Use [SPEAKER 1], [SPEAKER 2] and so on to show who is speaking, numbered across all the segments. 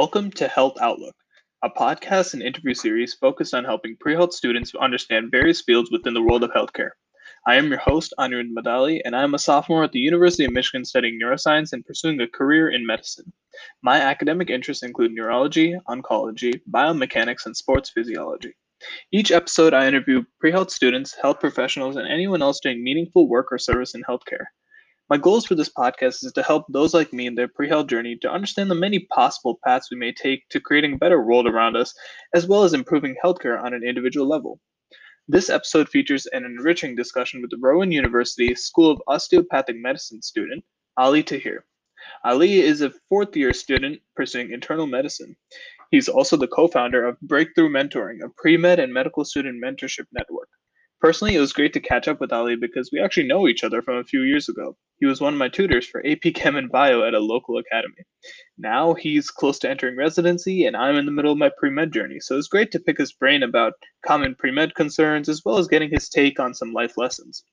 [SPEAKER 1] Welcome to Health Outlook, a podcast and interview series focused on helping pre health students understand various fields within the world of healthcare. I am your host, Anirudh Madali, and I am a sophomore at the University of Michigan studying neuroscience and pursuing a career in medicine. My academic interests include neurology, oncology, biomechanics, and sports physiology. Each episode, I interview pre health students, health professionals, and anyone else doing meaningful work or service in healthcare. My goals for this podcast is to help those like me in their pre health journey to understand the many possible paths we may take to creating a better world around us, as well as improving healthcare on an individual level. This episode features an enriching discussion with the Rowan University School of Osteopathic Medicine student, Ali Tahir. Ali is a fourth year student pursuing internal medicine. He's also the co founder of Breakthrough Mentoring, a pre med and medical student mentorship network. Personally, it was great to catch up with Ali because we actually know each other from a few years ago. He was one of my tutors for AP Chem and Bio at a local academy. Now he's close to entering residency, and I'm in the middle of my pre med journey, so it's great to pick his brain about common pre med concerns as well as getting his take on some life lessons.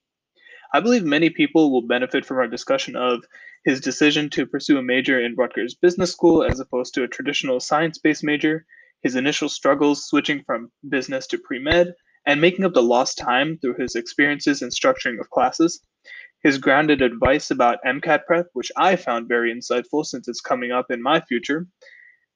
[SPEAKER 1] I believe many people will benefit from our discussion of his decision to pursue a major in Rutgers Business School as opposed to a traditional science based major, his initial struggles switching from business to pre med, and making up the lost time through his experiences and structuring of classes. His grounded advice about MCAT prep, which I found very insightful since it's coming up in my future.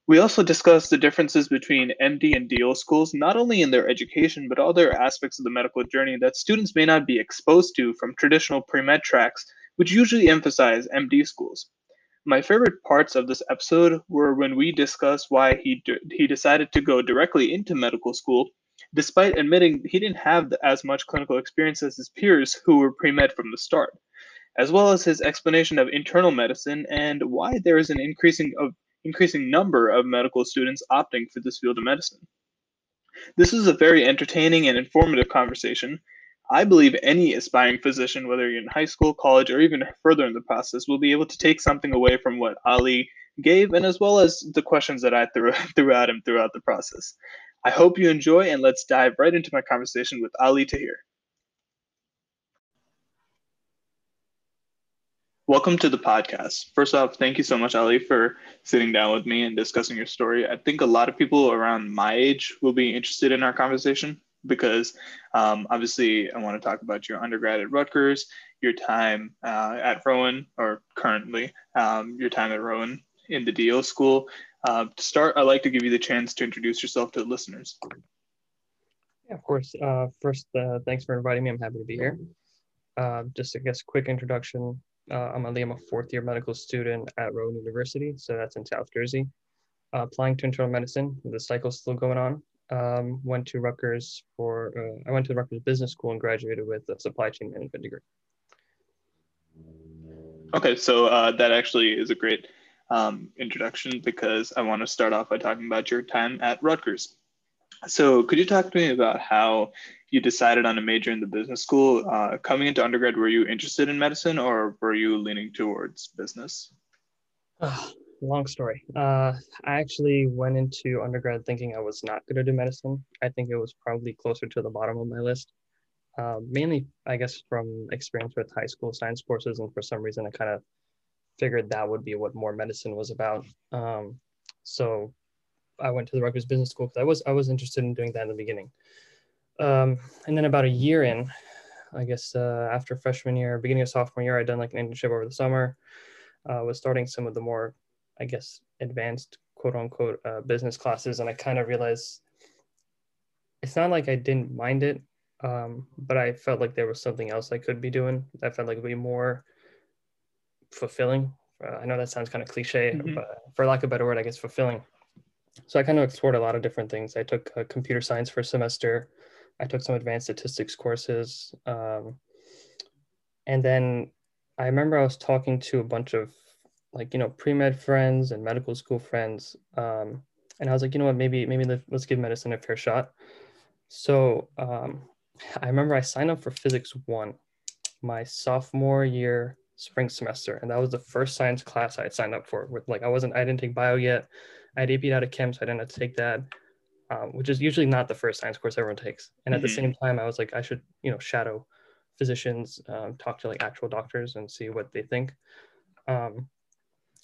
[SPEAKER 1] We also discussed the differences between MD and DO schools, not only in their education, but other aspects of the medical journey that students may not be exposed to from traditional pre med tracks, which usually emphasize MD schools. My favorite parts of this episode were when we discussed why he, he decided to go directly into medical school despite admitting he didn't have as much clinical experience as his peers who were pre med from the start, as well as his explanation of internal medicine and why there is an increasing of increasing number of medical students opting for this field of medicine. This was a very entertaining and informative conversation. I believe any aspiring physician, whether you're in high school, college, or even further in the process, will be able to take something away from what Ali gave, and as well as the questions that I threw, threw at him throughout the process. I hope you enjoy, and let's dive right into my conversation with Ali Tahir. Welcome to the podcast. First off, thank you so much, Ali, for sitting down with me and discussing your story. I think a lot of people around my age will be interested in our conversation because um, obviously I want to talk about your undergrad at Rutgers, your time uh, at Rowan, or currently um, your time at Rowan in the DO school, uh, to start, I'd like to give you the chance to introduce yourself to the listeners.
[SPEAKER 2] Yeah, of course. Uh, first, uh, thanks for inviting me. I'm happy to be here. Uh, just, I guess, quick introduction. Uh, I'm Ali. I'm a fourth year medical student at Rowan University, so that's in South Jersey. Uh, applying to internal medicine. The cycle's still going on. Um, went to Rutgers for. I went to the Rutgers Business School and graduated with a supply chain management degree.
[SPEAKER 1] Okay, so that actually is a great um, introduction because I want to start off by talking about your time at Rutgers. So, could you talk to me about how you decided on a major in the business school? Uh, coming into undergrad, were you interested in medicine or were you leaning towards business?
[SPEAKER 2] Long story. Uh, I actually went into undergrad thinking I was not going to do medicine. I think it was probably closer to the bottom of my list. Uh, mainly, I guess, from experience with high school science courses, and for some reason, I kind of figured that would be what more medicine was about. Um, so I went to the Rutgers Business School because I was I was interested in doing that in the beginning. Um, and then about a year in, I guess uh, after freshman year, beginning of sophomore year, I'd done like an internship over the summer. Uh, was starting some of the more, I guess, advanced quote unquote uh, business classes, and I kind of realized it's not like I didn't mind it, um, but I felt like there was something else I could be doing. I felt like it'd be more fulfilling. Uh, I know that sounds kind of cliche, mm-hmm. but for lack of a better word, I guess fulfilling. So I kind of explored a lot of different things. I took uh, computer science for a semester. I took some advanced statistics courses. Um, and then I remember I was talking to a bunch of like, you know, pre-med friends and medical school friends. Um, and I was like, you know what, maybe, maybe let's give medicine a fair shot. So um, I remember I signed up for physics one my sophomore year spring semester, and that was the first science class I had signed up for. With like I wasn't, I didn't take bio yet. I had AP out of chem, so I didn't have to take that, um, which is usually not the first science course everyone takes. And at mm-hmm. the same time, I was like, I should, you know, shadow physicians, um, talk to like actual doctors, and see what they think. Um,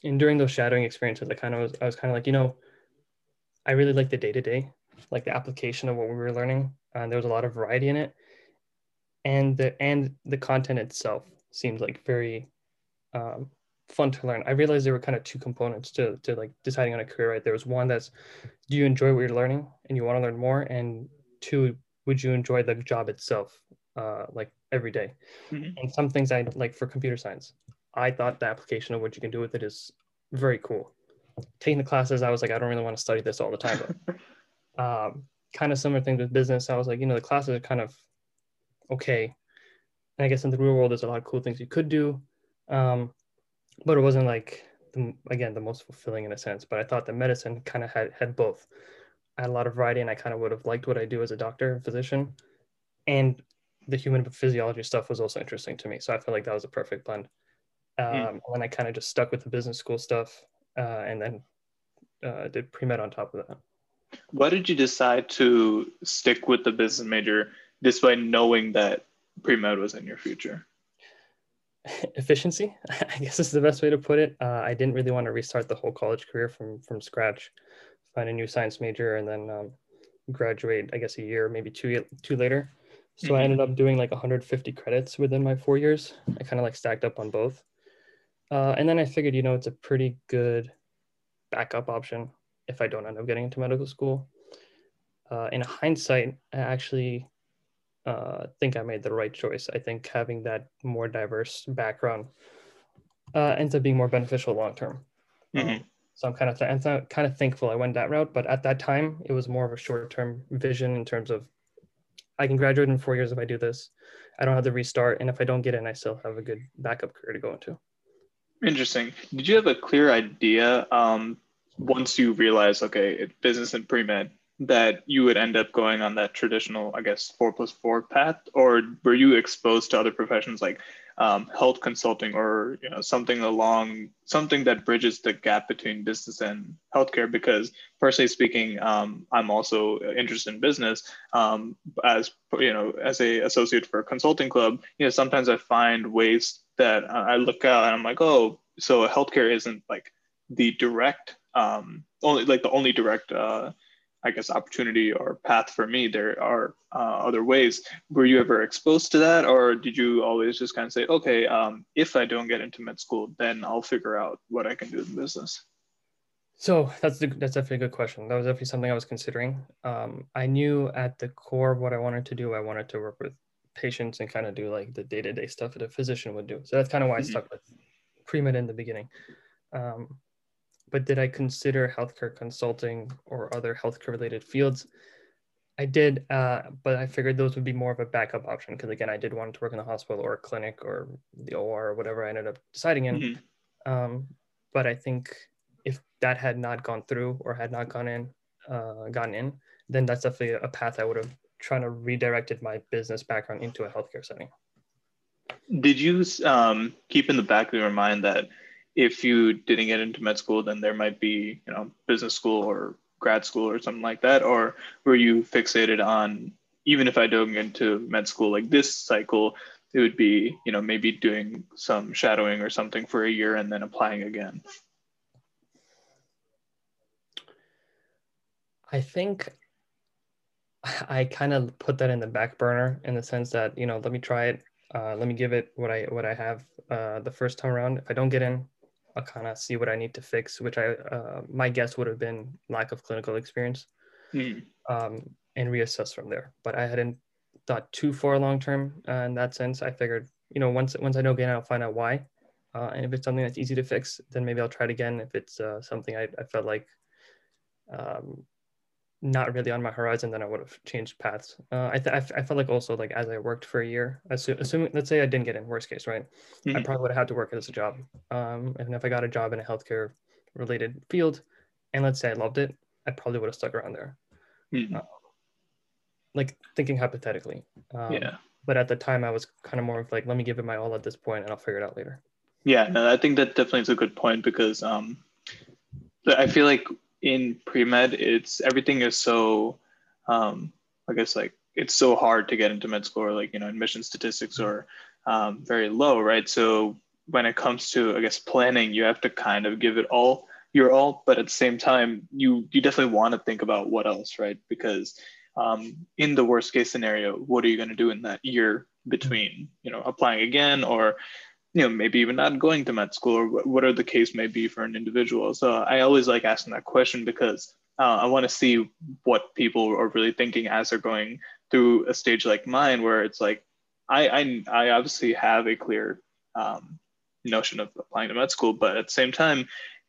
[SPEAKER 2] and during those shadowing experiences, I kind of was, I was kind of like, you know, I really like the day to day, like the application of what we were learning. And there was a lot of variety in it, and the and the content itself seemed like very um, fun to learn. I realized there were kind of two components to to like deciding on a career. Right, there was one that's do you enjoy what you're learning and you want to learn more, and two, would you enjoy the job itself, uh, like every day? Mm-hmm. And some things I like for computer science, I thought the application of what you can do with it is very cool. Taking the classes, I was like, I don't really want to study this all the time. But, um, kind of similar thing with business. I was like, you know, the classes are kind of okay. And I guess in the real world, there's a lot of cool things you could do. Um, but it wasn't like the, again the most fulfilling in a sense. But I thought the medicine kind of had had both. I had a lot of variety, and I kind of would have liked what I do as a doctor and physician, and the human physiology stuff was also interesting to me. So I felt like that was a perfect blend. Hmm. Um, mm. And then I kind of just stuck with the business school stuff, uh, and then uh, did pre med on top of that.
[SPEAKER 1] Why did you decide to stick with the business major despite knowing that pre med was in your future?
[SPEAKER 2] efficiency i guess is the best way to put it. Uh, i didn't really want to restart the whole college career from from scratch find a new science major and then um, graduate i guess a year maybe two two later. So mm-hmm. i ended up doing like 150 credits within my four years. I kind of like stacked up on both. Uh, and then i figured you know it's a pretty good backup option if i don't end up getting into medical school. Uh, in hindsight i actually uh, think I made the right choice. I think having that more diverse background uh, ends up being more beneficial long term. Mm-hmm. So I'm kind of th- I'm kind of thankful I went that route. But at that time, it was more of a short term vision in terms of I can graduate in four years if I do this. I don't have to restart, and if I don't get in, I still have a good backup career to go into.
[SPEAKER 1] Interesting. Did you have a clear idea um, once you realized, okay, business and pre med? That you would end up going on that traditional, I guess, four plus four path, or were you exposed to other professions like um, health consulting or you know something along something that bridges the gap between business and healthcare? Because personally speaking, um, I'm also interested in business. Um, as you know, as a associate for a consulting club, you know, sometimes I find ways that I look out and I'm like, oh, so healthcare isn't like the direct, um, only like the only direct. Uh, I guess opportunity or path for me. There are uh, other ways. Were you ever exposed to that, or did you always just kind of say, okay, um, if I don't get into med school, then I'll figure out what I can do in business?
[SPEAKER 2] So that's the, that's definitely a good question. That was definitely something I was considering. Um, I knew at the core of what I wanted to do, I wanted to work with patients and kind of do like the day to day stuff that a physician would do. So that's kind of why mm-hmm. I stuck with pre med in the beginning. Um, but did I consider healthcare consulting or other healthcare related fields? I did, uh, but I figured those would be more of a backup option because again, I did want to work in the hospital or a clinic or the OR or whatever I ended up deciding in. Mm-hmm. Um, but I think if that had not gone through or had not gone in, uh, gotten in, then that's definitely a path I would have trying to redirected my business background into a healthcare setting.
[SPEAKER 1] Did you um, keep in the back of your mind that if you didn't get into med school, then there might be, you know, business school or grad school or something like that? Or were you fixated on, even if I don't get into med school like this cycle, it would be, you know, maybe doing some shadowing or something for a year and then applying again?
[SPEAKER 2] I think I kind of put that in the back burner in the sense that, you know, let me try it. Uh, let me give it what I what I have uh, the first time around. If I don't get in, I'll kind of see what I need to fix, which I uh, my guess would have been lack of clinical experience, mm. um, and reassess from there. But I hadn't thought too far long term uh, in that sense. I figured, you know, once once I know again, I'll find out why, uh, and if it's something that's easy to fix, then maybe I'll try it again. If it's uh, something I, I felt like um, not really on my horizon, then I would have changed paths. Uh, I, th- I, f- I felt like also like as I worked for a year, assu- assuming let's say I didn't get in, worst case, right? Mm-hmm. I probably would have had to work as a job. Um, and if I got a job in a healthcare related field, and let's say I loved it, I probably would have stuck around there. Mm-hmm. Uh, like thinking hypothetically. Um, yeah. But at the time, I was kind of more of like, let me give it my all at this point, and I'll figure it out later.
[SPEAKER 1] Yeah, no, I think that definitely is a good point because um, I feel like in pre-med it's everything is so um, i guess like it's so hard to get into med school or like you know admission statistics are um, very low right so when it comes to i guess planning you have to kind of give it all your all, but at the same time, you you definitely want to think about what else, right? Because um, in the worst case scenario, what are you going to do in that year between, you know, applying again or you know maybe even not going to med school or whatever the case may be for an individual. So i always like asking that question because uh, i want to see what people are really thinking as they're going through a stage like mine where it's like i i, I obviously have a clear um, notion of applying to med school but at the same time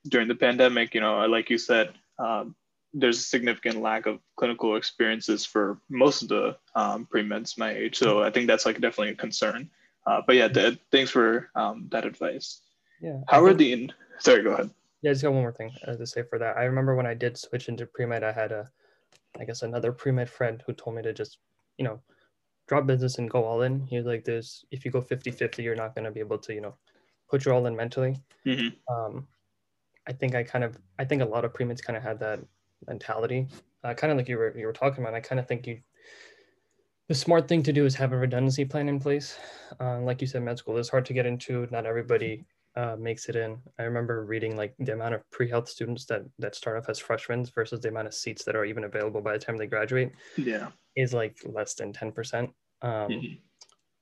[SPEAKER 1] during the pandemic you know like you said um, there's a significant lack of clinical experiences for most of the um, pre-meds my age. So i think that's like definitely a concern uh, but yeah, th- thanks for um, that advice.
[SPEAKER 2] Yeah.
[SPEAKER 1] How are the in- sorry, go ahead.
[SPEAKER 2] Yeah, I just got one more thing uh, to say for that. I remember when I did switch into pre med, I had a, I guess another pre med friend who told me to just, you know, drop business and go all in. He was like, "There's if you go 50-50, you're not going to be able to, you know, put your all in mentally."
[SPEAKER 1] Mm-hmm.
[SPEAKER 2] Um, I think I kind of, I think a lot of pre meds kind of had that mentality, uh, kind of like you were you were talking about. I kind of think you the smart thing to do is have a redundancy plan in place. Uh, like you said, med school is hard to get into. Not everybody uh, makes it in. I remember reading like the amount of pre-health students that that start off as freshmen versus the amount of seats that are even available by the time they graduate.
[SPEAKER 1] Yeah,
[SPEAKER 2] is like less than ten percent. Um,
[SPEAKER 1] mm-hmm.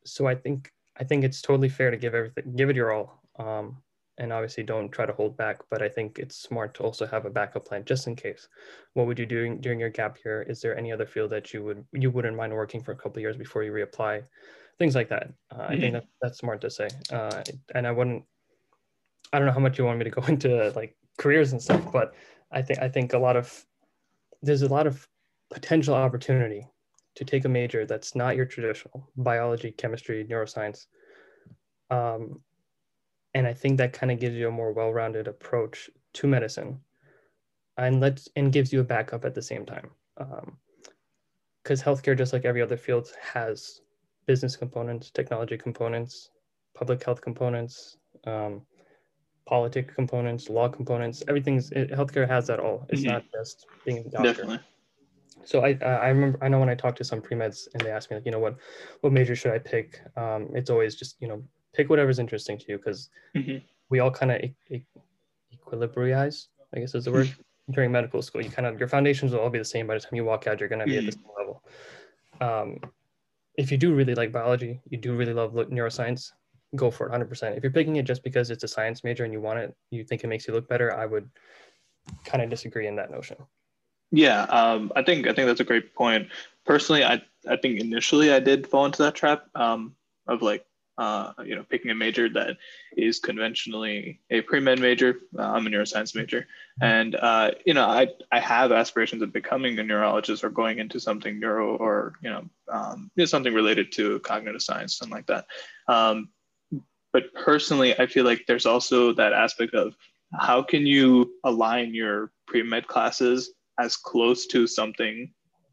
[SPEAKER 2] So I think I think it's totally fair to give everything, give it your all. Um, and obviously don't try to hold back but i think it's smart to also have a backup plan just in case what would you do during your gap year is there any other field that you would you wouldn't mind working for a couple years before you reapply things like that uh, mm-hmm. i think mm-hmm. that, that's smart to say uh, and i wouldn't i don't know how much you want me to go into like careers and stuff but i think i think a lot of there's a lot of potential opportunity to take a major that's not your traditional biology chemistry neuroscience um, and I think that kind of gives you a more well-rounded approach to medicine, and lets and gives you a backup at the same time. Because um, healthcare, just like every other field, has business components, technology components, public health components, um, politic components, law components. Everything's it, healthcare has that all. It's mm-hmm. not just being a doctor. Definitely. So I I remember I know when I talked to some pre meds and they asked me like you know what what major should I pick? Um, it's always just you know pick whatever's interesting to you because mm-hmm. we all kind of e- e- equilibrize, I guess is the word, during medical school. You kind of, your foundations will all be the same by the time you walk out, you're going to be at the mm-hmm. same level. Um, if you do really like biology, you do really love neuroscience, go for it 100%. If you're picking it just because it's a science major and you want it, you think it makes you look better, I would kind of disagree in that notion.
[SPEAKER 1] Yeah, um, I think I think that's a great point. Personally, I I think initially I did fall into that trap um, of like uh, you know, picking a major that is conventionally a pre-med major. Uh, I'm a neuroscience major, and uh, you know, I I have aspirations of becoming a neurologist or going into something neuro or you know, um, something related to cognitive science, something like that. Um, but personally, I feel like there's also that aspect of how can you align your pre-med classes as close to something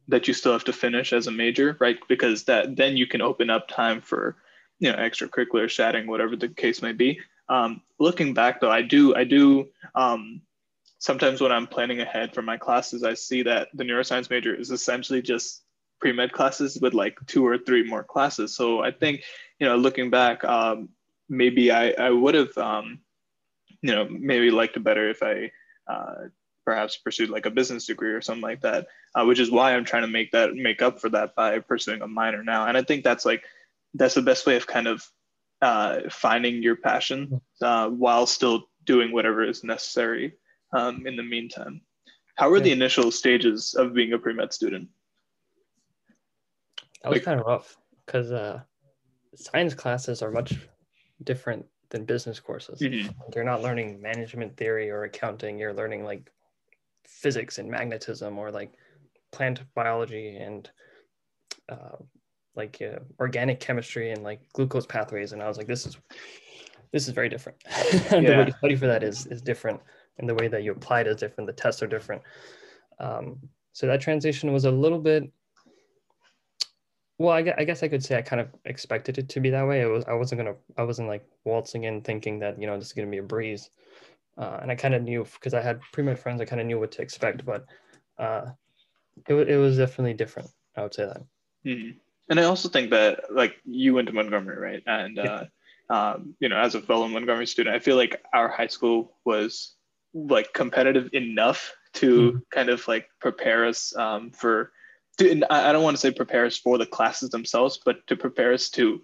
[SPEAKER 1] that you still have to finish as a major, right? Because that then you can open up time for you know extracurricular chatting whatever the case may be. Um, looking back though i do i do um, sometimes when i'm planning ahead for my classes i see that the neuroscience major is essentially just pre-med classes with like two or three more classes. So i think you know looking back um, maybe i i would have um, you know maybe liked it better if i uh, perhaps pursued like a business degree or something like that uh, which is why i'm trying to make that make up for that by pursuing a minor now. And i think that's like that's the best way of kind of uh, finding your passion uh, while still doing whatever is necessary um, in the meantime. How were yeah. the initial stages of being a pre med student?
[SPEAKER 2] That was like, kind of rough because uh, science classes are much different than business courses. Mm-hmm. You're not learning management theory or accounting. You're learning like physics and magnetism or like plant biology and uh, like uh, organic chemistry and like glucose pathways and i was like this is this is very different. Yeah. the way you study for that is is different and the way that you apply it is different the tests are different. Um, so that transition was a little bit well I, I guess i could say i kind of expected it to be that way. It was i wasn't gonna i wasn't like waltzing in thinking that you know this is gonna be a breeze. Uh, and i kind of knew because i had pre-med friends i kind of knew what to expect but uh, it, it was definitely different i would say that.
[SPEAKER 1] Mm-hmm. And I also think that like you went to Montgomery, right? And yeah. uh, um, you know, as a fellow Montgomery student, I feel like our high school was like competitive enough to mm-hmm. kind of like prepare us um, for to, I don't want to say prepare us for the classes themselves, but to prepare us to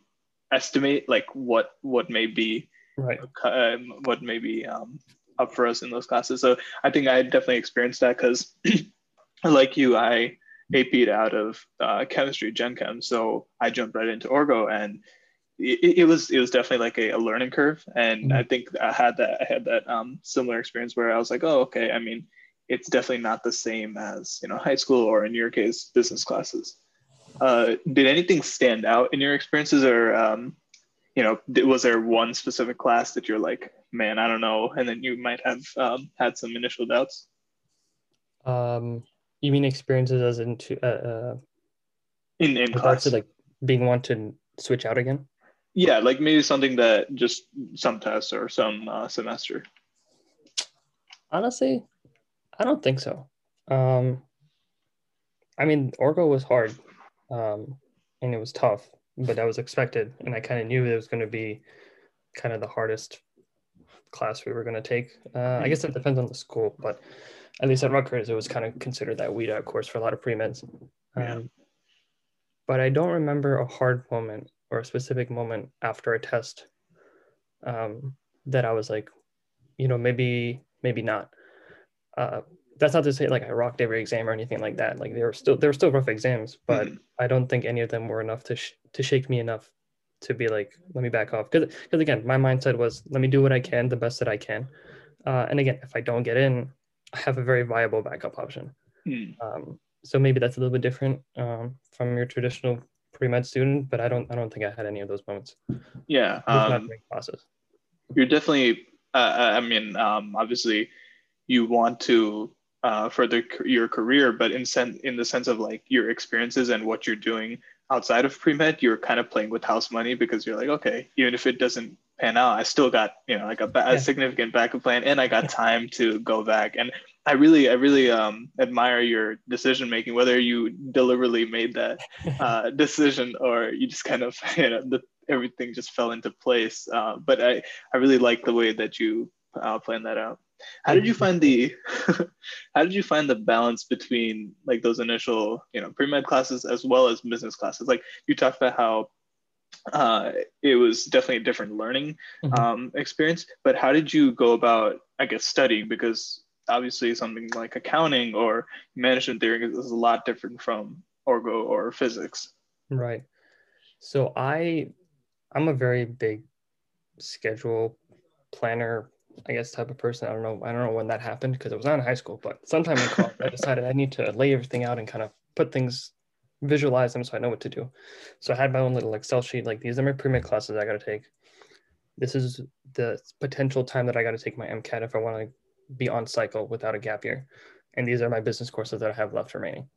[SPEAKER 1] estimate like what what may be
[SPEAKER 2] right
[SPEAKER 1] uh, what may be um, up for us in those classes. So I think I definitely experienced that because like you, I AP'd out of uh, chemistry, Gen Chem, so I jumped right into Orgo and it, it, was it was definitely like a, a learning curve and mm-hmm. i think i had that i had that um, similar experience where i was like oh okay i mean it's definitely not the same as you know high school or in your case business classes uh, did anything stand out in your experiences or um, you know was there one specific class that you're like man i don't know and then you might have um, had some initial doubts
[SPEAKER 2] um you mean experiences as into uh, uh
[SPEAKER 1] in in class
[SPEAKER 2] to like being want to switch out again
[SPEAKER 1] yeah like maybe something that just some tests or some uh, semester
[SPEAKER 2] honestly I don't think so. Um, I mean, Orgo was hard, um, and it was tough, but that was expected, and I kind of knew it was going to be kind of the hardest class we were going to take. Uh, I guess it depends on the school, but at least at Rutgers, it was kind of considered that weed out course for a lot of pre meds. Um. But I don't remember a hard moment or a specific moment after a test um, that I was like, you know, maybe maybe not. Uh, that's not to say like I rocked every exam or anything like that. Like they were still they were still rough exams, but mm-hmm. I don't think any of them were enough to sh- to shake me enough to be like let me back off because because again my mindset was let me do what I can the best that I can, uh, and again if I don't get in, have a very viable backup option. Mm. Um, so maybe that's a little bit different um, from your traditional pre med student, but I don't I don't think I had any of those moments.
[SPEAKER 1] Yeah, um, classes. You're definitely. Uh, I mean, um, obviously you want to uh, further your career, but in sen- in the sense of like your experiences and what you're doing outside of pre med, you're kind of playing with house money because you're like, okay, even if it doesn't pan out, I still got you know like a, ba- yeah. a significant backup plan, and I got time to go back. And I really, I really um, admire your decision making, whether you deliberately made that uh, decision or you just kind of you know the, everything just fell into place. Uh, but I, I really like the way that you uh, planned that out. How did you find the how did you find the balance between like those initial, you know, pre-med classes as well as business classes? Like you talked about how uh, it was definitely a different learning mm-hmm. um, experience, but how did you go about, I guess, studying? Because obviously something like accounting or management theory is, is a lot different from orgo or physics.
[SPEAKER 2] Right. So I, I'm a very big schedule planner I guess, type of person. I don't know. I don't know when that happened because it was not in high school, but sometime in college, I decided I need to lay everything out and kind of put things, visualize them so I know what to do. So I had my own little Excel sheet. Like these are my pre-med classes I got to take. This is the potential time that I got to take my MCAT if I want to be on cycle without a gap year. And these are my business courses that I have left remaining.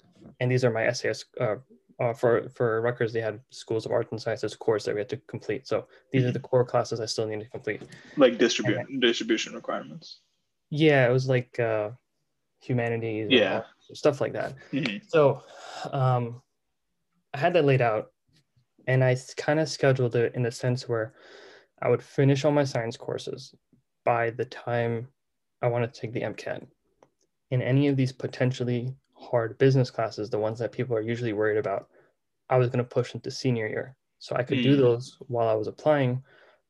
[SPEAKER 2] And these are my SAS uh, uh, for for Rutgers, they had schools of arts and sciences course that we had to complete. So these mm-hmm. are the core classes I still need to complete.
[SPEAKER 1] Like distribution distribution requirements.
[SPEAKER 2] Yeah, it was like uh, humanities.
[SPEAKER 1] Yeah,
[SPEAKER 2] stuff like that. Mm-hmm. So um, I had that laid out, and I kind of scheduled it in the sense where I would finish all my science courses by the time I wanted to take the MCAT. In any of these potentially hard business classes, the ones that people are usually worried about, I was going to push into senior year. So I could mm. do those while I was applying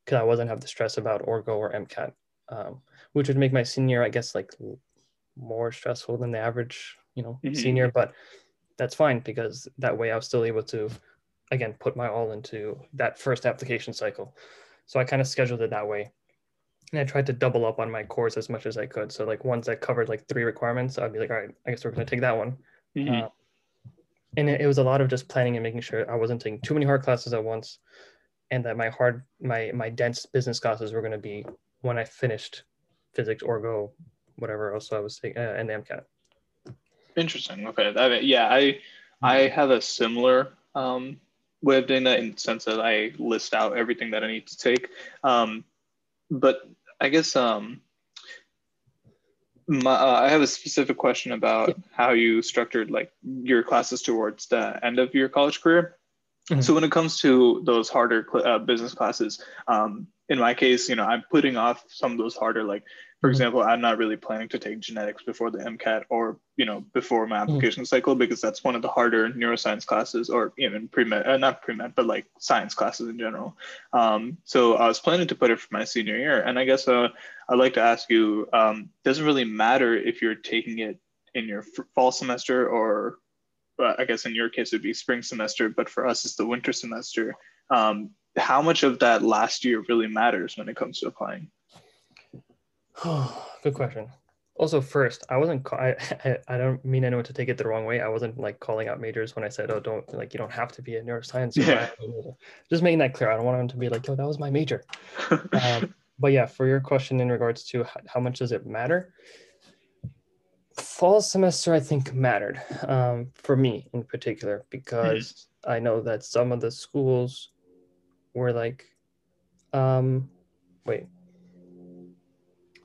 [SPEAKER 2] because I wasn't have the stress about Orgo or MCAT, um, which would make my senior, I guess, like more stressful than the average, you know, mm-hmm. senior. But that's fine because that way I was still able to, again, put my all into that first application cycle. So I kind of scheduled it that way and I tried to double up on my course as much as I could. So like ones that covered like three requirements, I'd be like, all right, I guess we're going to take that one. Mm-hmm. Uh, and it, it, was a lot of just planning and making sure I wasn't taking too many hard classes at once, and that my hard my my dense business classes were going to be when I finished physics or go whatever else I was taking uh, and the MCAT.
[SPEAKER 1] Interesting. Okay. I mean, yeah, I I have a similar um, way of doing that in the sense that I list out everything that I need to take. Um, but I guess um, my, uh, I have a specific question about yeah. how you structured like your classes towards the end of your college career. Mm-hmm. So when it comes to those harder uh, business classes, um, in my case, you know, I'm putting off some of those harder like for
[SPEAKER 2] Mhm.
[SPEAKER 1] example, I'm not really planning to take genetics before the MCAT or you know before my
[SPEAKER 2] Mm-hmm.
[SPEAKER 1] application cycle because that's one of the harder neuroscience classes or even pre med, uh, not pre med, but like science classes in general. Um, so I was planning to put it for my senior year, and I guess uh, I'd like to ask you: um, Doesn't really matter if you're taking it in your f- fall semester or uh, I guess in your case it'd be spring semester, but for us it's the winter semester. Um, how much of that last year really matters when it comes to applying?
[SPEAKER 2] Oh, good question. Also, first, I wasn't. ca- I, I I don't mean anyone to take it the wrong way. I wasn't like calling out majors when I said, "Oh, don't like you don't have to be a neuroscience."
[SPEAKER 1] Yeah.
[SPEAKER 2] Just making that clear. I don't want them to be like, "Yo, that was my major." Um, but yeah, for your question in regards to how much does it matter? Fall semester, I think, mattered um, for me in particular because I know that some of the schools were like, um, wait.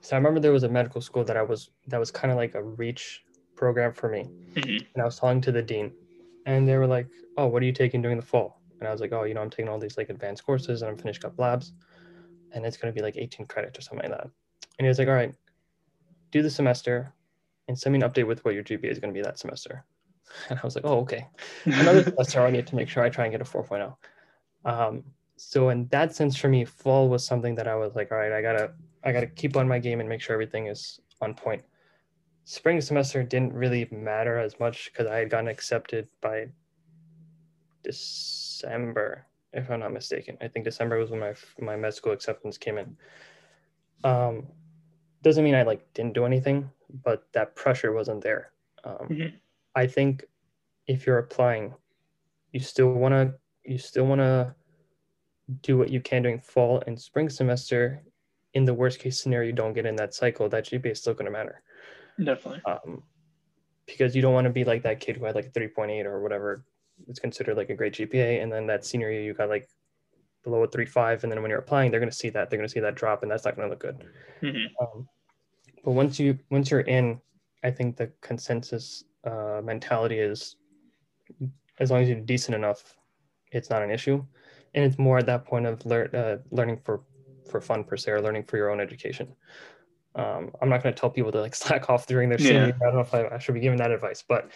[SPEAKER 2] So I remember there was a medical school that I was that was kind of like a reach program for me,
[SPEAKER 1] Mhm.
[SPEAKER 2] and I was talking to the dean, and they were like, "Oh, what are you taking during the fall?" And I was like, "Oh, you know, I'm taking all these like advanced courses, and I'm finishing up labs, and it's going to be like 18 credits or something like that." And he was like, "All right, do the semester, and send me an update with what your GPA is going to be that semester." And I was like, "Oh, okay." Another semester, I need to make sure I try and get a 4.0. Um, so in that sense, for me, fall was something that I was like, "All right, I gotta, I gotta keep on my game and make sure everything is on point." Spring semester didn't really matter as much because I had gotten accepted by December, if I'm not mistaken. I think December was when my my med school acceptance came in. Um, doesn't mean I like didn't do anything, but that pressure wasn't there. Um,
[SPEAKER 1] Mhm.
[SPEAKER 2] I think if you're applying, you still wanna you still wanna do what you can during fall and spring semester. In the worst case scenario, you don't get in that cycle. That GPA is still gonna matter
[SPEAKER 1] Definitely.
[SPEAKER 2] um, because you don't want to be like that kid who had like a 3.8 or whatever it's considered like a great GPA, and then that senior year you got like below a 3.5, and then when you're applying, they're going to see that they're going to see that drop, and that's not going to look good.
[SPEAKER 1] Mhm.
[SPEAKER 2] Um, but once you once you're in, I think the consensus uh, mentality is as long as you're decent enough, it's not an issue, and it's more at that point of lear- uh, learning for for fun per se or learning for your own education. Um, I'm not going to tell people to like slack off during their senior
[SPEAKER 1] Yeah.
[SPEAKER 2] I don't know if I, I should be giving that advice, but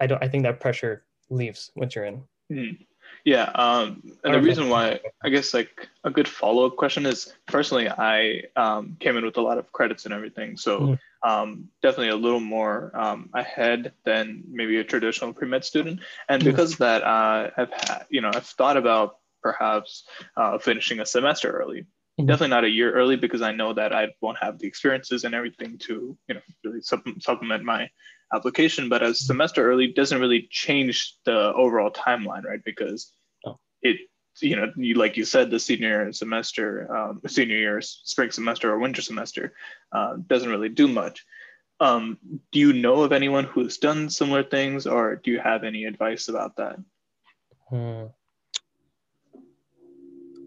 [SPEAKER 2] I don't. I think that pressure leaves once you're in.
[SPEAKER 1] Mhm. Yeah, um, and the reason why I guess like a good follow up question is personally I um, came in with a lot of credits and everything, so
[SPEAKER 2] Mhm.
[SPEAKER 1] um, definitely a little more um, ahead than maybe a traditional pre med student, and
[SPEAKER 2] Mhm.
[SPEAKER 1] because of that uh, I've had you know I've thought about perhaps uh, finishing a semester early.
[SPEAKER 2] Mhm.
[SPEAKER 1] Definitely not a year early because I know that I won't have the experiences and everything to you know really supp- supplement my application. But a semester early doesn't really change the overall timeline, right? Because
[SPEAKER 2] Oh.
[SPEAKER 1] it you know you like you said the senior semester um, senior year spring semester or winter semester uh, doesn't really do much um, do you know of anyone who's done similar things or do you have any advice about that
[SPEAKER 2] Hmm.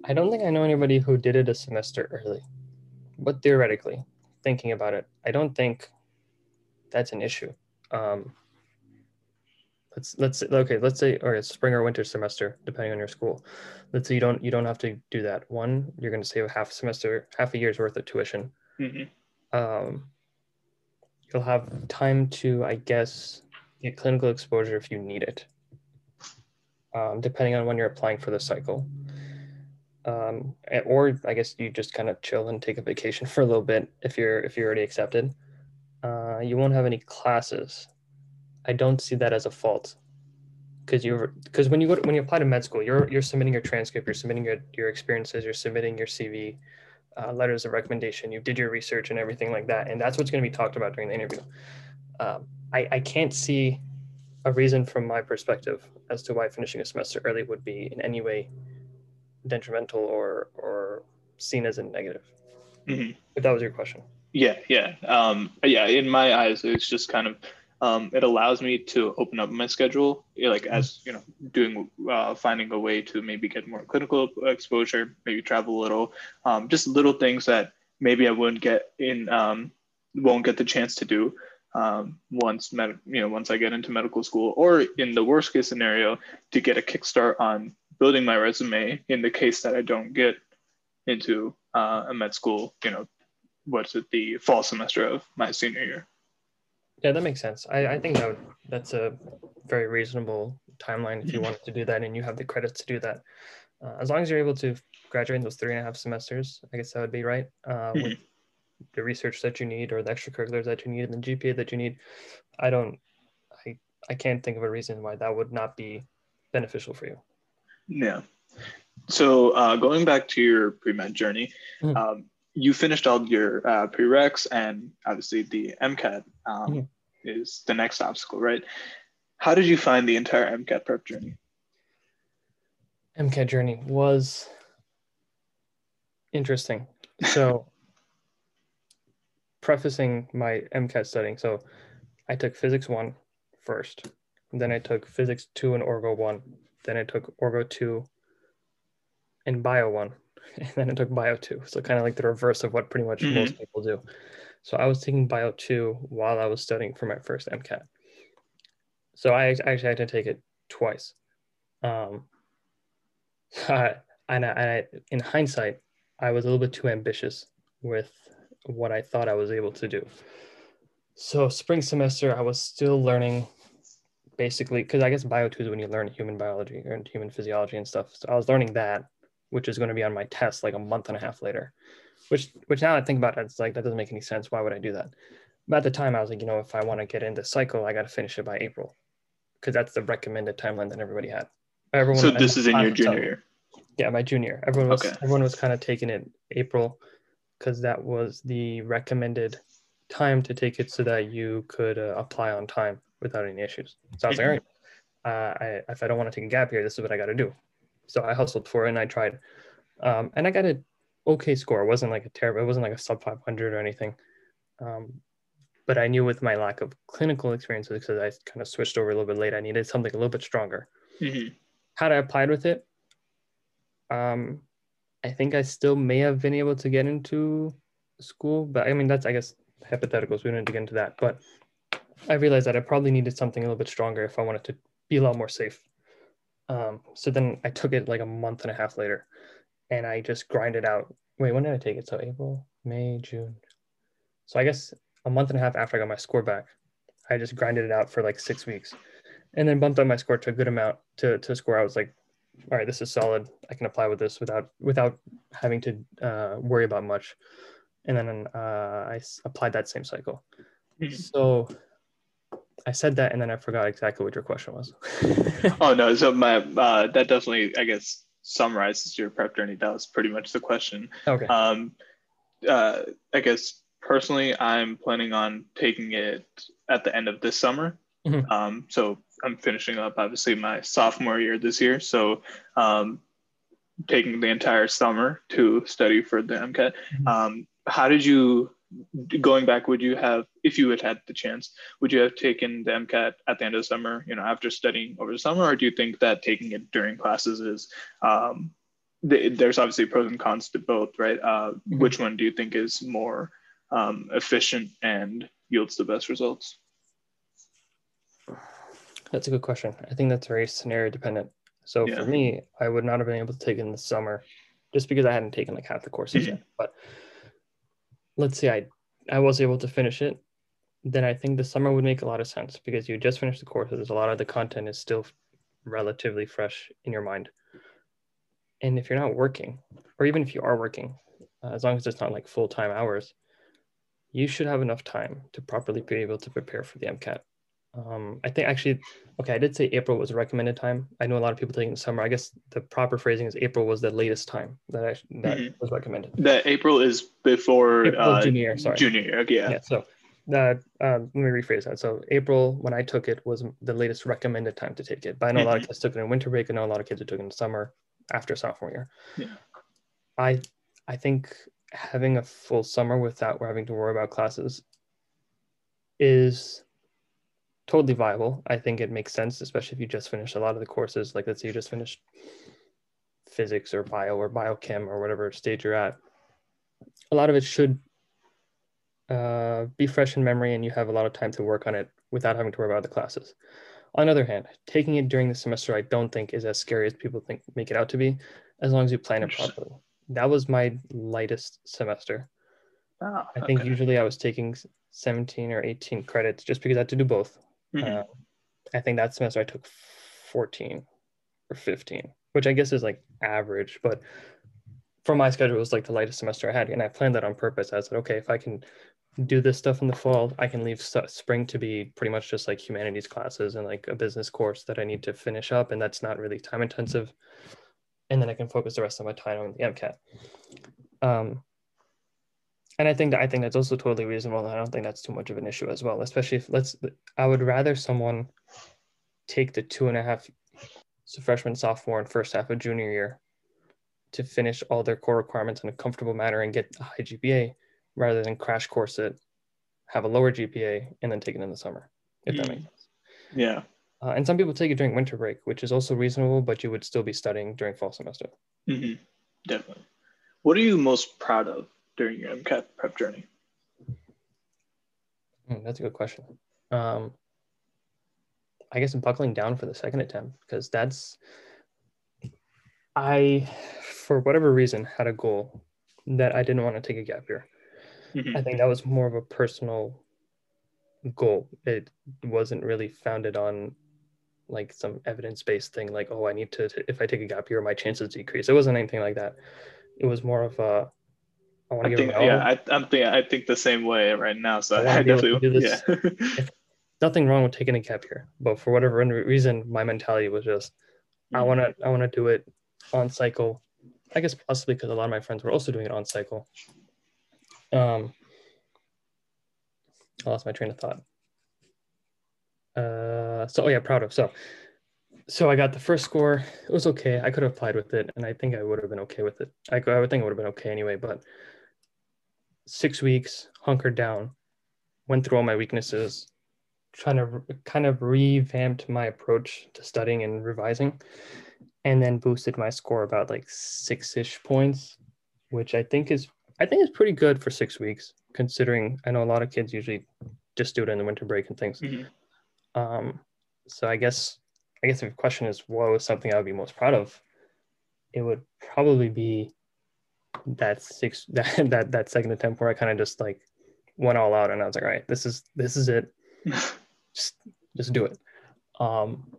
[SPEAKER 2] I don't think I know anybody who did it a semester early, but theoretically, thinking about it, I don't think that's an issue. Um, let's let's say, okay, let's say or it's spring or winter semester, depending on your school. Let's say you don't you don't have to do that. One, you're going to save a half semester, half a year's worth of tuition.
[SPEAKER 1] Mhm.
[SPEAKER 2] Um, you'll have time to, I guess, get clinical exposure if you need it, um, depending on when you're applying for the cycle. Um, or I guess you just kind of chill and take a vacation for a little bit if you're if you're already accepted. Uh, you won't have any classes. I don't see that as a fault because you because when you go to, when you apply to med school, you're you're submitting your transcript, you're submitting your, your experiences, you're submitting your CV, uh, letters of recommendation, you did your research and everything like that, and that's what's going to be talked about during the interview. Um, I I can't see a reason from my perspective as to why finishing a semester early would be in any way detrimental or or seen as a negative.
[SPEAKER 1] Mhm.
[SPEAKER 2] If that was your question.
[SPEAKER 1] Yeah, yeah, um, yeah. In my eyes, it's just kind of um, it allows me to open up my schedule, like as you know, doing uh, finding a way to maybe get more clinical exposure, maybe travel a little, um, just little things that maybe I wouldn't get in, um, won't get the chance to do um, once med- you know once I get into medical school, or in the worst case scenario, to get a kickstart on building my resume in the case that I don't get into uh, a med school, you know, what's it the fall semester of my senior year.
[SPEAKER 2] Yeah, that makes sense. I, I think that would, that's a very reasonable timeline if you wanted to do that and you have the credits to do that. Uh, as long as you're able to graduate in those three and a half semesters, I guess that would be right. Uh, mm-hmm. With the research that you need or the extracurriculars that you need and the GPA that you need, I don't, I, I can't think of a reason why that would not be beneficial for you.
[SPEAKER 1] Yeah. So uh, going back to your pre-med journey, mm-hmm. um, you finished all your uh, prereqs and obviously the MCAT um, mm-hmm. is the next obstacle, right? How did you find the entire MCAT prep journey?
[SPEAKER 2] MCAT journey was interesting. So, prefacing my MCAT studying, so I took physics one first, then I took physics two and Orgo one, then it took Orgo two and Bio one and then it took Bio 2. So kind of like the reverse of what pretty much mm-hmm. most people do. So I was taking Bio 2 while I was studying for my first MCAT. So I actually had to take it twice. Um, and, I, and I, in hindsight, I was a little bit too ambitious with what I thought I was able to do. So spring semester, I was still learning basically because I guess bio two is when you learn human biology and human physiology and stuff. So I was learning that which is going to be on my test like a month and a half later. Which which now I think about it, it's like that doesn't make any sense. Why would I do that? But at the time I was like, you know, if I want to get into cycle, I got to finish it by April. Because that's the recommended timeline that everybody had.
[SPEAKER 1] Everyone so this is in your junior year.
[SPEAKER 2] Yeah, my junior. Everyone was okay. everyone was kind of taking it April because that was the recommended time to take it so that you could uh, apply on time without any issues. So I was like, all right, uh, I, if I don't want to take a gap here, this is what I got to do so I hustled for it and I tried, um, and I got an okay score. It wasn't like a terrible. It wasn't like a sub 500 or anything. Um, but I knew with my lack of clinical experience, because I kind of switched over a little bit late, I needed something a little bit stronger. Mm-hmm. Had I applied with it, um, I think I still may have been able to get into school, but I mean that's I guess hypotheticals. We don't need to get into that, but I realized that I probably needed something a little bit stronger if I wanted to be a lot more safe. Um, so then I took it like a month and a half later and I just grinded out. Wait, when did I take it? So April, May, June. So I guess a month and a half after I got my score back, I just grinded it out for like six weeks and then bumped up my score to a good amount to, to score. I was like, all right, this is solid. I can apply with this without, without having to uh, worry about much. And then uh, I applied that same cycle. Mm-hmm. So I said that and then I forgot exactly what your question was.
[SPEAKER 1] oh no, so my uh, that definitely I guess summarizes your prep journey. That was pretty much the question.
[SPEAKER 2] Okay.
[SPEAKER 1] Um, uh, I guess personally, I'm planning on taking it at the end of this summer. Mm-hmm. Um, so I'm finishing up obviously my sophomore year this year. So um, taking the entire summer to study for the MCAT. Mm-hmm. Um, how did you going back, would you have, if you had had the chance, would you have taken the MCAT at the end of the summer, you know, after studying over the summer, or do you think that taking it during classes is, um, there's obviously pros and cons to both, right? Uh, mm-hmm. Which one do you think is more um, efficient and yields the best results?
[SPEAKER 2] That's a good question. I think that's very scenario dependent. So yeah. for me, I would not have been able to take it in the summer just because I hadn't taken like half the courses mm-hmm. yet. But let's say I I was able to finish it, then I think the summer would make a lot of sense because you just finished the courses. A lot of the content is still relatively fresh in your mind. And if you're not working, or even if you are working, uh, as long as it's not like full time hours, you should have enough time to properly be able to prepare for the MCAT. Um, I think actually, okay, I did say April was a recommended time. I know a lot of people taking the summer. I guess the proper phrasing is April was the latest time that I, that mm-hmm. was recommended.
[SPEAKER 1] That April is before
[SPEAKER 2] April, uh, junior year. Sorry,
[SPEAKER 1] junior year. Okay, yeah.
[SPEAKER 2] yeah. So that um, let me rephrase that. So April when I took it was the latest recommended time to take it. But I know a lot of kids took it in winter break. I know a lot of kids who took it in summer after sophomore year.
[SPEAKER 1] Yeah.
[SPEAKER 2] I I think having a full summer without having to worry about classes is totally viable. I think it makes sense, especially if you just finished a lot of the courses. Like let's say you just finished physics or bio or biochem or whatever stage you're at. A lot of it should uh, be fresh in memory and you have a lot of time to work on it without having to worry about the classes. On the other hand, taking it during the semester, I don't think is as scary as people think make it out to be, as long as you plan it properly. That was my lightest semester.
[SPEAKER 1] Oh,
[SPEAKER 2] I think
[SPEAKER 1] okay.
[SPEAKER 2] usually I was taking 17 or 18 credits just because I had to do both.
[SPEAKER 1] Mhm.
[SPEAKER 2] Uh, I think that semester I took 14 or 15, which I guess is like average, but for my schedule, it was like the lightest semester I had. And I planned that on purpose. I said, okay, if I can do this stuff in the fall, I can leave st- spring to be pretty much just like humanities classes and like a business course that I need to finish up. And that's not really time intensive. And then I can focus the rest of my time on the MCAT. Um, and I think that I think that's also totally reasonable. I don't think that's too much of an issue as well, especially if let's I would rather someone take the two and a half so freshman, sophomore, and first half of junior year to finish all their core requirements in a comfortable manner and get a high GPA rather than crash course it, have a lower GPA, and then take it in the summer, if that
[SPEAKER 1] Mm.
[SPEAKER 2] makes sense.
[SPEAKER 1] Yeah.
[SPEAKER 2] Uh, and some people take it during winter break, which is also reasonable, but you would still be studying during fall semester.
[SPEAKER 1] hmm Definitely. What are you most proud of during your MCAT prep journey?
[SPEAKER 2] Hmm, that's a good question. Um, I guess I'm buckling down for the second attempt because that's I, for whatever reason, had a goal that I didn't want to take a gap year.
[SPEAKER 1] Mhm.
[SPEAKER 2] I think that was more of a personal goal. It wasn't really founded on like some evidence-based thing, like oh, I need to if I take a gap year, my chances decrease. It wasn't anything like that. It was more of a I want to give
[SPEAKER 1] think,
[SPEAKER 2] it all.
[SPEAKER 1] yeah, I, I'm think I think the same way right now. So
[SPEAKER 2] I
[SPEAKER 1] I,
[SPEAKER 2] wanna be able to
[SPEAKER 1] definitely,
[SPEAKER 2] do this.
[SPEAKER 1] yeah.
[SPEAKER 2] Nothing wrong with taking a gap year, but for whatever reason, my mentality was just I
[SPEAKER 1] Mhm.
[SPEAKER 2] want to I want to do it on cycle. I guess possibly because a lot of my friends were also doing it on cycle. Um, I lost my train of thought. Uh, so oh yeah, proud of so. So I got the first score. It was okay. I could have applied with it, and I think I would have been okay with it. I, I would think it would have been okay anyway. But six weeks, hunkered down, went through all my weaknesses, trying to kind of revamped my approach to studying and revising, and then boosted my score about like six-ish points, which I think is I think is pretty good for six weeks, considering I know a lot of kids usually just do it in the winter break and things.
[SPEAKER 1] Mhm.
[SPEAKER 2] Um, so I guess I guess if the question is what was something I would be most proud of, it would probably be that six that that, that second attempt where I kind of just like went all out and I was like, all right, this is this is it. Just just do it. Um,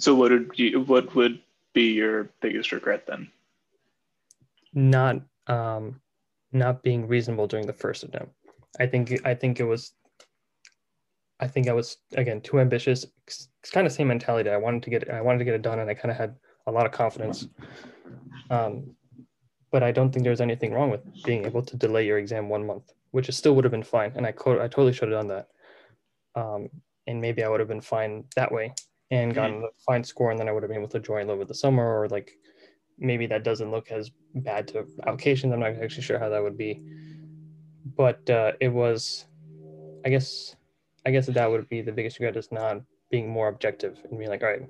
[SPEAKER 1] so what would you what would be your biggest regret then?
[SPEAKER 2] not um not being reasonable during the first attempt. I think I think it was I think I was again too ambitious. It's, kind of same mentality. I wanted to get I wanted to get it done, and I kind of had a lot of confidence. Um, but I don't think there's anything wrong with being able to delay your exam one month, which is still would have been fine. And I co- I totally should have done that. Um, and maybe I would have been fine that way and gotten a fine score, and then I would have been able to join over the summer, or like maybe that doesn't look as bad to applications. I'm not actually sure how that would be, but uh, it was, I guess, I guess that would be the biggest regret is not being more objective and being like, all right,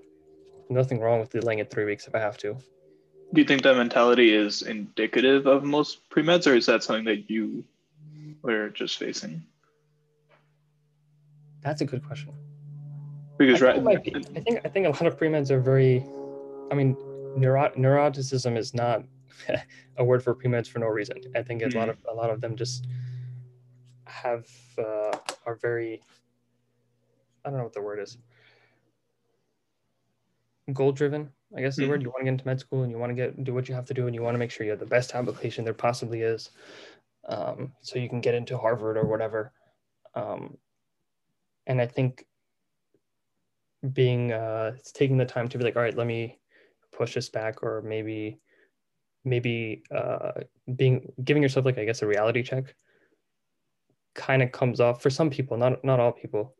[SPEAKER 2] nothing wrong with delaying it three weeks if I have to.
[SPEAKER 1] Do you think that mentality is indicative of most pre meds, or is that something that you were just facing?
[SPEAKER 2] That's a good question.
[SPEAKER 1] Because
[SPEAKER 2] I think,
[SPEAKER 1] right,
[SPEAKER 2] might. I think I think a lot of pre-meds are very. I mean, neuro- neuroticism is not a word for pre-meds for no reason. I think a lot of a lot of them just have uh, are very. I don't know what the word is. Goal driven, I guess is the word. You want to get into med school and you want to get do what you have to do and you want to make sure you have the best application there possibly is, um, so you can get into Harvard or whatever. Um, and I think being uh taking the time to be like all right let me push this back or maybe maybe uh being giving yourself like i guess a reality check kind of comes off for some people not not all people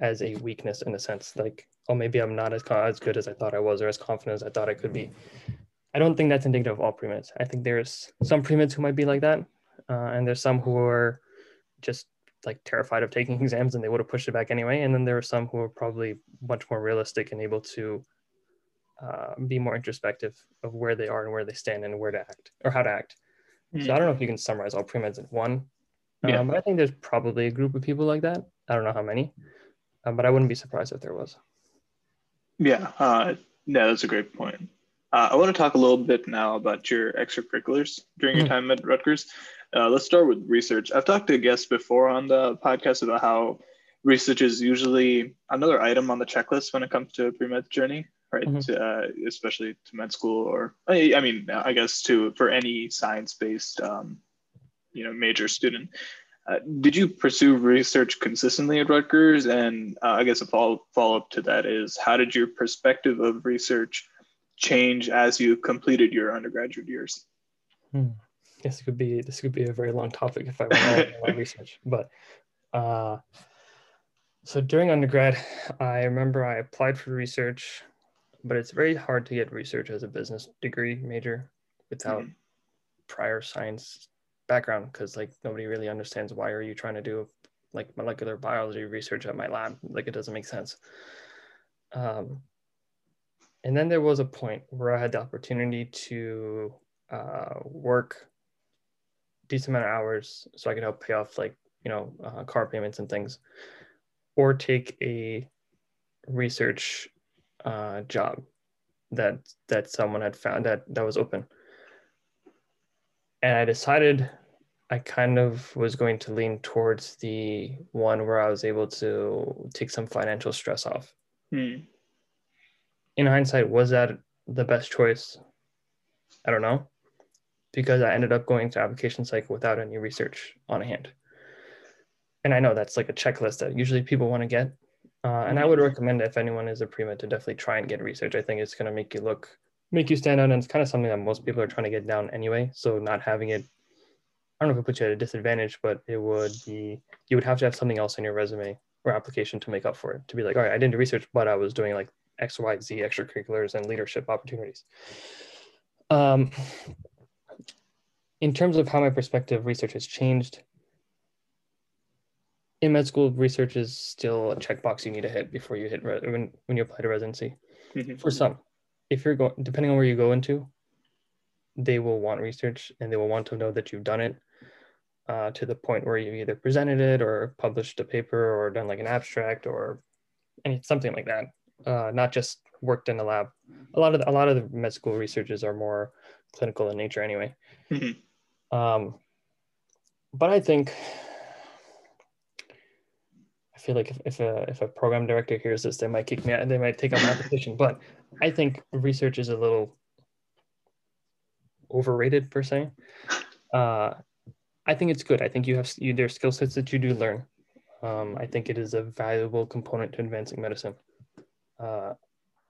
[SPEAKER 2] as a weakness in a sense like oh maybe i'm not as as good as i thought i was or as confident as i thought i could be. I don't think that's indicative of all pre-meds i think there's some pre-meds who might be like that uh, and there's some who are just like terrified of taking exams and they would have pushed it back anyway. And then there are some who are probably much more realistic and able to uh, be more introspective of where they are and where they stand and where to act or how to act. So I don't know if you can summarize all pre-meds in one,
[SPEAKER 1] Yeah.
[SPEAKER 2] um, but I think there's probably a group of people like that. I don't know how many, um, but I wouldn't be surprised if there was.
[SPEAKER 1] Yeah, uh, yeah, that's a great point. Uh, I want to talk a little bit now about your extracurriculars during your
[SPEAKER 2] Mhm.
[SPEAKER 1] time at Rutgers. Uh, let's start with research. I've talked to guests before on the podcast about how research is usually another item on the checklist when it comes to a pre-med journey, right? Mm-hmm. Uh, especially to med school, or I, mean, I guess to for any science-based, um, you know, major student. Uh, did you pursue research consistently at Rutgers? And uh, I guess a follow follow up to that is, how did your perspective of research change as you completed your undergraduate years?
[SPEAKER 2] Hmm. This could be this could be a very long topic if I went all on research, but uh, so during undergrad, I remember I applied for research, but it's very hard to get research as a business degree major without mm-hmm. prior science background because like nobody really understands why are you trying to do like molecular biology research at my lab like it doesn't make sense um, and then there was a point where i had the opportunity to uh, work decent amount of hours so i could help pay off like you know uh, car payments and things or take a research uh, job that that someone had found that that was open and I decided I kind of was going to lean towards the one where I was able to take some financial stress off. Hmm. In hindsight, was that the best choice? I don't know, because I ended up going to application cycle without any research on hand. And I know that's like a checklist that usually people want to get. Uh, and I would mm-hmm. recommend if anyone is a pre-med to definitely try and get research. I think it's going to make you look make you stand out and it's kind of something that most people are trying to get down anyway so not having it i don't know if it puts you at a disadvantage but it would be you would have to have something else in your resume or application to make up for it to be like all right i didn't do research but i was doing like x y z extracurriculars and leadership opportunities um, in terms of how my perspective research has changed in med school research is still a checkbox you need to hit before you hit when, when you apply to residency mm-hmm. for some if you're going depending on where you go into they will want research and they will want to know that you've done it uh, to the point where you either presented it or published a paper or done like an abstract or any something like that uh, not just worked in a lab a lot of the, a lot of the med school researches are more clinical in nature anyway mm-hmm. Um, but i think I feel like if, if a if a program director hears this, they might kick me out. And they might take out my application. But I think research is a little overrated per se. Uh, I think it's good. I think you have you, there are skill sets that you do learn. Um, I think it is a valuable component to advancing medicine, uh,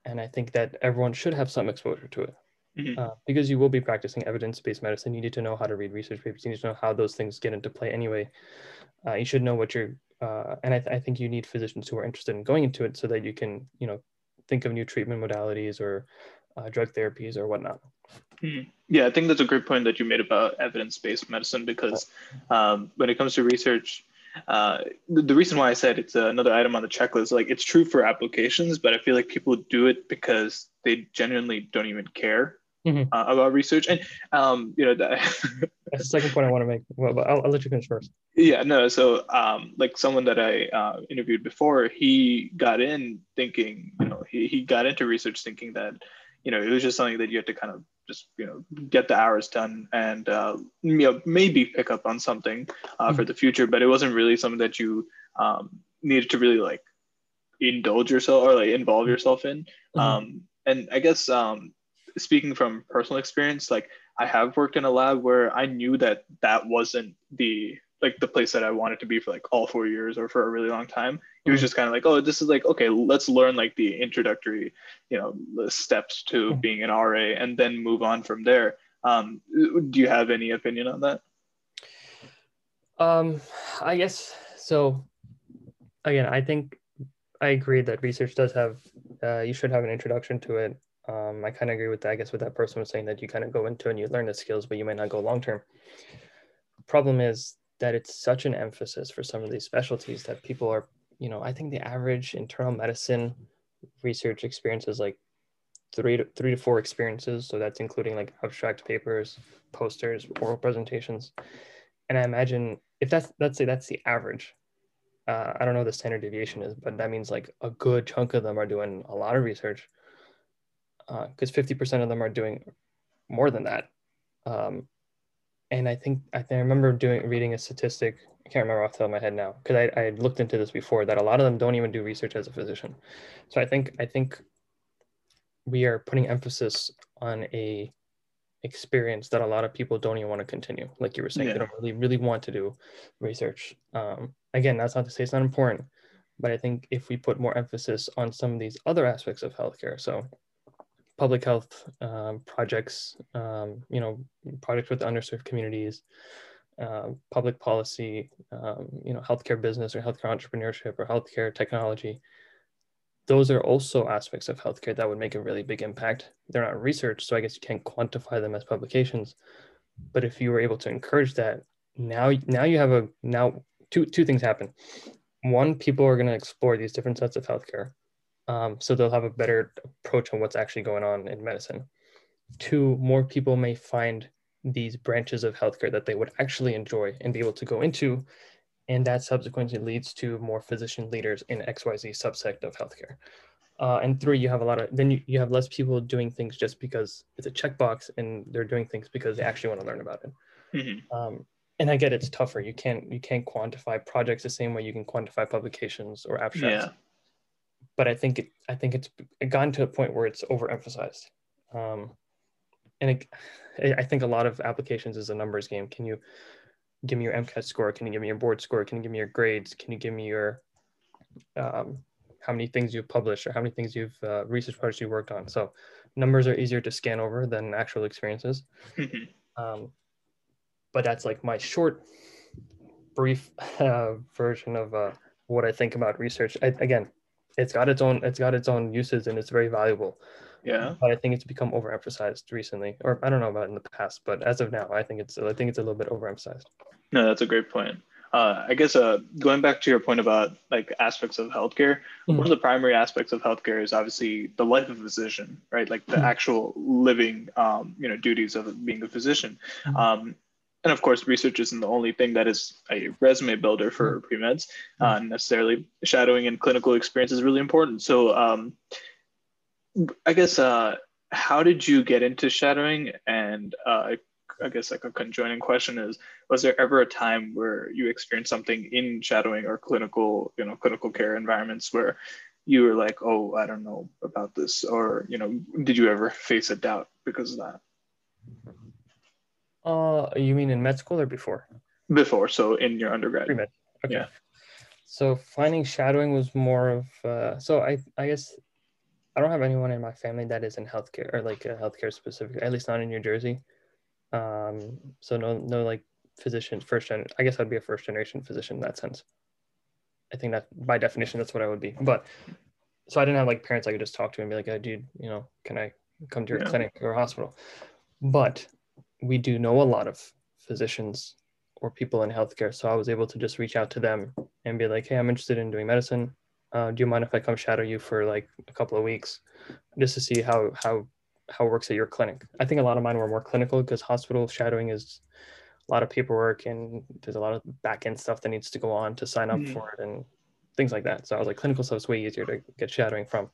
[SPEAKER 2] and I think that everyone should have some exposure to it. Mm-hmm. Uh, because you will be practicing evidence-based medicine, you need to know how to read research papers. You need to know how those things get into play anyway. Uh, you should know what you're uh, and I, th- I, think you need physicians who are interested in going into it so that you can you know think of new treatment modalities or uh, drug therapies or whatnot
[SPEAKER 1] mm. yeah i think that's a great point that you made about evidence-based medicine because um, when it comes to research uh, the, the, reason why i said it's another item on the checklist like it's true for applications but i feel like people do it because they genuinely don't even care mm-hmm. uh, about research. And um, you know, that,
[SPEAKER 2] that's the second point I want to make. Well, but I'll, I'll let you finish first.
[SPEAKER 1] Yeah, no. So, um, like someone that I uh, interviewed before, he got in thinking, you know, he, he got into research thinking that, you know, it was just something that you had to kind of just, you know, get the hours done and, uh, you know, maybe pick up on something uh, mm-hmm. for the future, but it wasn't really something that you um, needed to really like indulge yourself or like involve yourself in. Mm-hmm. Um, and I guess um, speaking from personal experience, like I have worked in a lab where I knew that that wasn't the like the place that I wanted to be for like all four years or for a really long time. It was mm-hmm. just kind of like, oh, this is like okay, let's learn like the introductory, you know, the steps to mm-hmm. being an RA, and then move on from there. Um, do you have any opinion on that?
[SPEAKER 2] Um, I guess so. Again, I think I agree that research does have. Uh, you should have an introduction to it um, I kind of agree with that. I guess what that person was saying that you kind of go into and you learn the skills, but you might not go long term. Problem is that it's such an emphasis for some of these specialties that people are, you know, I think the average internal medicine research experience is like three to three to four experiences. So that's including like abstract papers, posters, oral presentations. And I imagine if that's let's say that's the average. Uh, I don't know the standard deviation is, but that means like a good chunk of them are doing a lot of research because uh, 50% of them are doing more than that. Um, and I think I, think I remember doing reading a statistic. I can't remember off the top of my head now because I, I had looked into this before that a lot of them don't even do research as a physician. So I think I think we are putting emphasis on a experience that a lot of people don't even want to continue. Like you were saying, yeah. they don't really really want to do research. Um, again, that's not to say it's not important, but I think if we put more emphasis on some of these other aspects of healthcare, so public health um, projects, um, you know, projects with underserved communities, uh, public policy, um, you know, healthcare business or healthcare entrepreneurship or healthcare technology. Those are also aspects of healthcare that would make a really big impact. They're not research, so I guess you can't quantify them as publications. But if you were able to encourage that, now now you have a now two two things happen. One, people are going to explore these different sets of healthcare um, so they'll have a better approach on what's actually going on in medicine. Two, more people may find these branches of healthcare that they would actually enjoy and be able to go into. And that subsequently leads to more physician leaders in XYZ subsect of healthcare. Uh, and three, you have a lot of, then you, you have less people doing things just because it's a checkbox and they're doing things because they actually want to learn about it. Mm-hmm. Um, and I get it's tougher. You can't, you can't quantify projects the same way you can quantify publications or abstracts. Yeah but I think it, I think it's gotten to a point where it's overemphasized. Um, and it, I think a lot of applications is a numbers game. Can you give me your MCAT score? Can you give me your board score? Can you give me your grades? Can you give me your um, how many things you've published or how many things you've uh, research projects you worked on? So numbers are easier to scan over than actual experiences. Um, but that's like my short, brief uh, version of uh, what I think about research. I, again, it's got its own it's got its own uses and it's very valuable
[SPEAKER 1] yeah
[SPEAKER 2] but i think it's become overemphasized recently or i don't know about in the past but as of now i think it's i think it's a little bit overemphasized
[SPEAKER 1] no that's a great point uh, I guess uh, going back to your point about like aspects of healthcare, mm-hmm. one of the primary aspects of healthcare is obviously the life of a physician, right? Like the mm-hmm. actual living, um, you know, duties of being a physician. Mm-hmm. Um, and of course, research isn't the only thing that is a resume builder for mm-hmm. pre-meds. Uh, necessarily, shadowing and clinical experience is really important. So, um, I guess, uh, how did you get into shadowing? And uh, I guess like a conjoining question is: Was there ever a time where you experienced something in shadowing or clinical, you know, clinical care environments where you were like, "Oh, I don't know about this," or you know, did you ever face a doubt because of that?
[SPEAKER 2] Uh, you mean in med school or before?
[SPEAKER 1] Before, so in your undergrad.
[SPEAKER 2] Pre-med. Okay.
[SPEAKER 1] Yeah.
[SPEAKER 2] So finding shadowing was more of uh, so I I guess I don't have anyone in my family that is in healthcare or like a healthcare specific, at least not in New Jersey. Um, so no no like physician first gen. I guess I'd be a first generation physician in that sense. I think that by definition that's what I would be. But so I didn't have like parents I could just talk to and be like, oh, dude, you know, can I come to your yeah. clinic or hospital? But we do know a lot of physicians or people in healthcare. So I was able to just reach out to them and be like, hey, I'm interested in doing medicine. Uh, do you mind if I come shadow you for like a couple of weeks just to see how how how it works at your clinic? I think a lot of mine were more clinical because hospital shadowing is a lot of paperwork and there's a lot of back end stuff that needs to go on to sign up mm-hmm. for it and things like that. So I was like, clinical stuff is way easier to get shadowing from.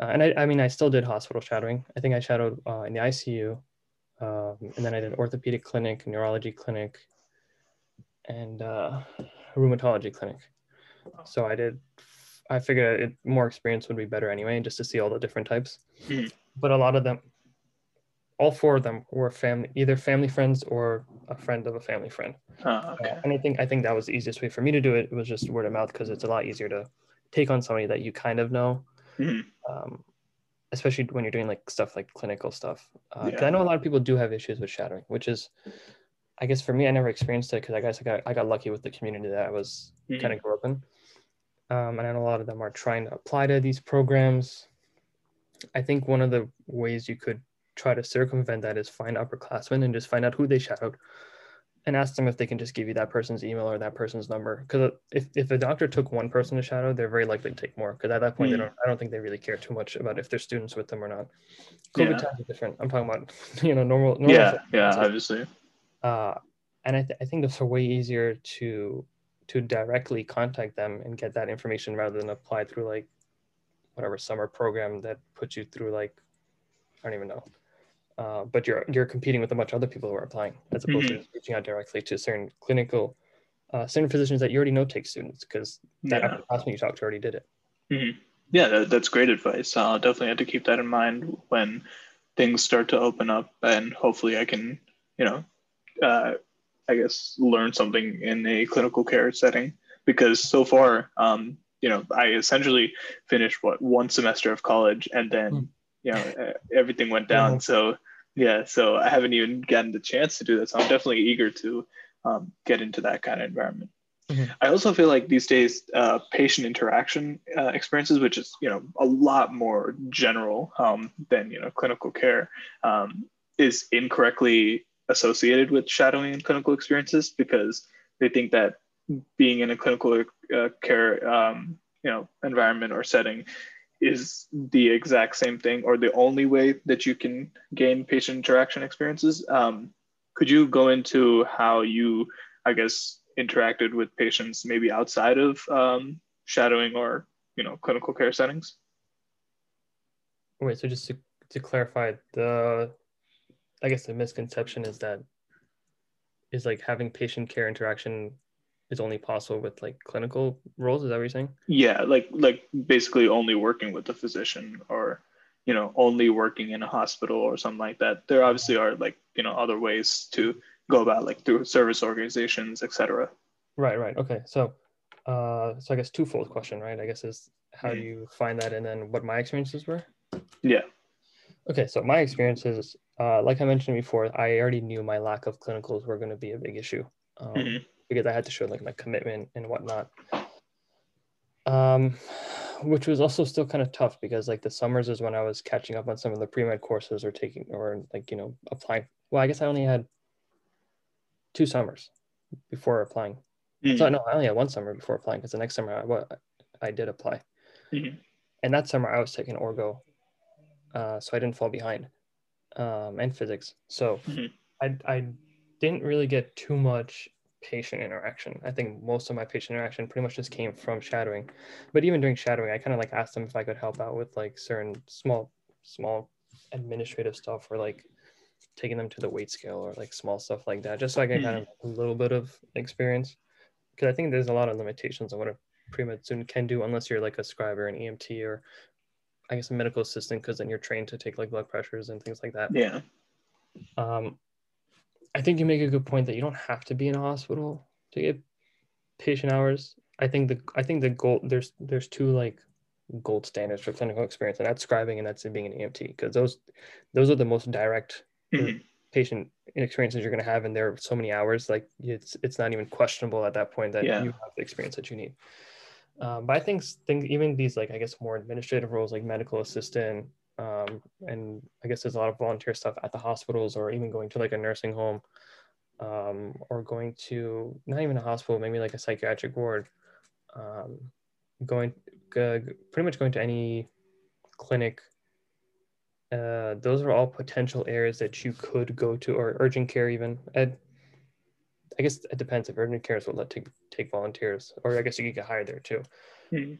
[SPEAKER 2] Uh, and I, I mean, I still did hospital shadowing. I think I shadowed uh, in the ICU um, and then I did orthopedic clinic, neurology clinic, and uh, rheumatology clinic. So I did. I figured it, more experience would be better anyway, just to see all the different types. Mm-hmm. But a lot of them, all four of them were family, either family friends or a friend of a family friend.
[SPEAKER 1] Oh, okay.
[SPEAKER 2] uh, and I think I think that was the easiest way for me to do it. It was just word of mouth because it's a lot easier to take on somebody that you kind of know. Mm-hmm. Um, especially when you're doing like stuff like clinical stuff. Uh, yeah. I know a lot of people do have issues with shadowing, which is, I guess for me, I never experienced it because I guess I got I got lucky with the community that I was mm-hmm. kind of grew up in. Um, and I know a lot of them are trying to apply to these programs. I think one of the ways you could try to circumvent that is find upperclassmen and just find out who they shadowed and ask them if they can just give you that person's email or that person's number. Because if, if a doctor took one person to shadow, they're very likely to take more. Because at that point, mm. they hmm. don't. I don't think they really care too much about if their students with them or not. COVID yeah. times are different. I'm talking about you know normal. normal
[SPEAKER 1] yeah, yeah, obviously.
[SPEAKER 2] Uh, and I, th- I think it's way easier to to directly contact them and get that information rather than apply through like whatever summer program that puts you through like I don't even know uh, but you're you're competing with a bunch of other people who are applying as opposed mm-hmm. to reaching out directly to certain clinical uh, certain physicians that you already know take students because that yeah. classmate you talked to already did it.
[SPEAKER 1] Mm-hmm. Yeah, that, that's great advice. I'll definitely have to keep that in mind when things start to open up, and hopefully I can, you know, uh, I guess learn something in a clinical care setting because so far, um, you know, I essentially finished what one semester of college and then, mm. you know, everything went down. Yeah. So yeah, so I haven't even gotten the chance to do that. So I'm definitely eager to um, get into that kind of environment. Mm-hmm. I also feel like these days, uh, patient interaction uh, experiences, which is you know a lot more general um, than you know clinical care, um, is incorrectly associated with shadowing and clinical experiences because they think that being in a clinical uh, care um, you know environment or setting is the exact same thing or the only way that you can gain patient interaction experiences. Um, could you go into how you, I guess, interacted with patients maybe outside of um, shadowing or you know clinical care settings?
[SPEAKER 2] Wait, so just to, to clarify, the I guess the misconception is that is like having patient care interaction is only possible with like clinical roles. Is that what you're saying?
[SPEAKER 1] Yeah, like like basically only working with the physician or you know only working in a hospital or something like that. There obviously are like you know other ways to go about like through service organizations, etc.
[SPEAKER 2] Right, right. Okay, so uh, so I guess twofold question, right? I guess is how do you find that, and then what my experiences were.
[SPEAKER 1] Yeah.
[SPEAKER 2] Okay, so my experiences, uh, like I mentioned before, I already knew my lack of clinicals were going to be a big issue. Um, mm-hmm because I had to show like my commitment and whatnot. Um, which was also still kind of tough because like the summers is when I was catching up on some of the pre-med courses or taking or like, you know, applying. Well, I guess I only had two summers before applying. Mm-hmm. So no, I only had one summer before applying because the next summer I, what I did apply. Mm-hmm. And that summer I was taking orgo. Uh, so I didn't fall behind um, and physics. So mm-hmm. I, I didn't really get too much patient interaction. I think most of my patient interaction pretty much just came from shadowing. But even during shadowing, I kind of like asked them if I could help out with like certain small, small administrative stuff or like taking them to the weight scale or like small stuff like that, just so I get kind of hmm. a little bit of experience. Because I think there's a lot of limitations on what a pre-med student can do unless you're like a scribe or an EMT or I guess a medical assistant, because then you're trained to take like blood pressures and things like that.
[SPEAKER 1] Yeah.
[SPEAKER 2] Um, I think you make a good point that you don't have to be in a hospital to get patient hours. I think the I think the goal there's there's two like gold standards for clinical experience, and that's scribing and that's being an EMT because those those are the most direct mm-hmm. patient experiences you're going to have, and there are so many hours. Like it's it's not even questionable at that point that yeah. you have the experience that you need. Um, but I think things even these like I guess more administrative roles like medical assistant, um, and I guess there's a lot of volunteer stuff at the hospitals or even going to like a nursing home um, or going to not even a hospital, maybe like a psychiatric ward, um, going uh, pretty much going to any clinic. Uh, those are all potential areas that you could go to, or urgent care even. Ed, I guess it depends if urgent cares will let take take volunteers, or I guess you could get hired there too. Mm-hmm.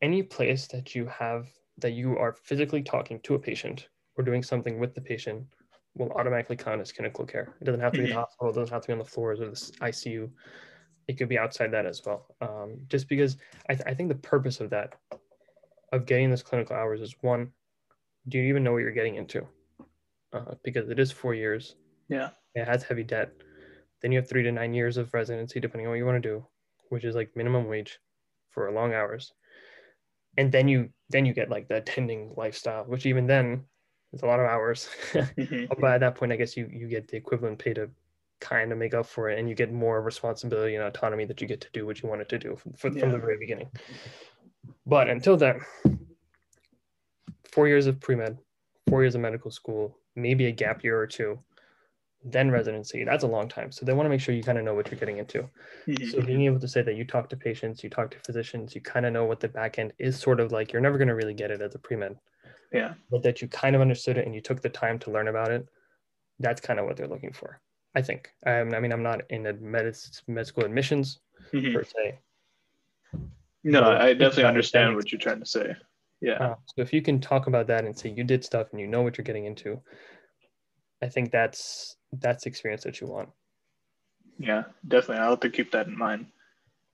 [SPEAKER 2] Any place that you have that you are physically talking to a patient or doing something with the patient will automatically count as clinical care. It doesn't have to be the mm-hmm. hospital, it doesn't have to be on the floors or the ICU. It could be outside that as well. Um, just because I, th- I think the purpose of that, of getting this clinical hours is one, do you even know what you're getting into? Uh, because it is four years.
[SPEAKER 1] Yeah.
[SPEAKER 2] It has heavy debt. Then you have three to nine years of residency, depending on what you want to do, which is like minimum wage for long hours and then you then you get like the attending lifestyle which even then is a lot of hours mm-hmm. but at that point i guess you you get the equivalent pay to kind of make up for it and you get more responsibility and autonomy that you get to do what you wanted to do from, from, yeah. from the very beginning but until then four years of pre-med four years of medical school maybe a gap year or two then residency that's a long time. So they want to make sure you kind of know what you're getting into. Mm-hmm. so being able to say that you talk to patients you talk to physicians you kind of know what the back end is sort of like you're never going to really get it as a pre-med.
[SPEAKER 1] Yeah.
[SPEAKER 2] But that you kind of understood it and you took the time to learn about it that's kind of what they're looking for i think. Um, i mean i'm not in med, med school admissions mm-hmm. per se.
[SPEAKER 1] No but i definitely understand what you're trying to say. Yeah. Uh,
[SPEAKER 2] so if you can talk about that and say you did stuff and you know what you're getting into I think that's that's the experience that you want.
[SPEAKER 1] Yeah, definitely. I'll have to keep that in mind.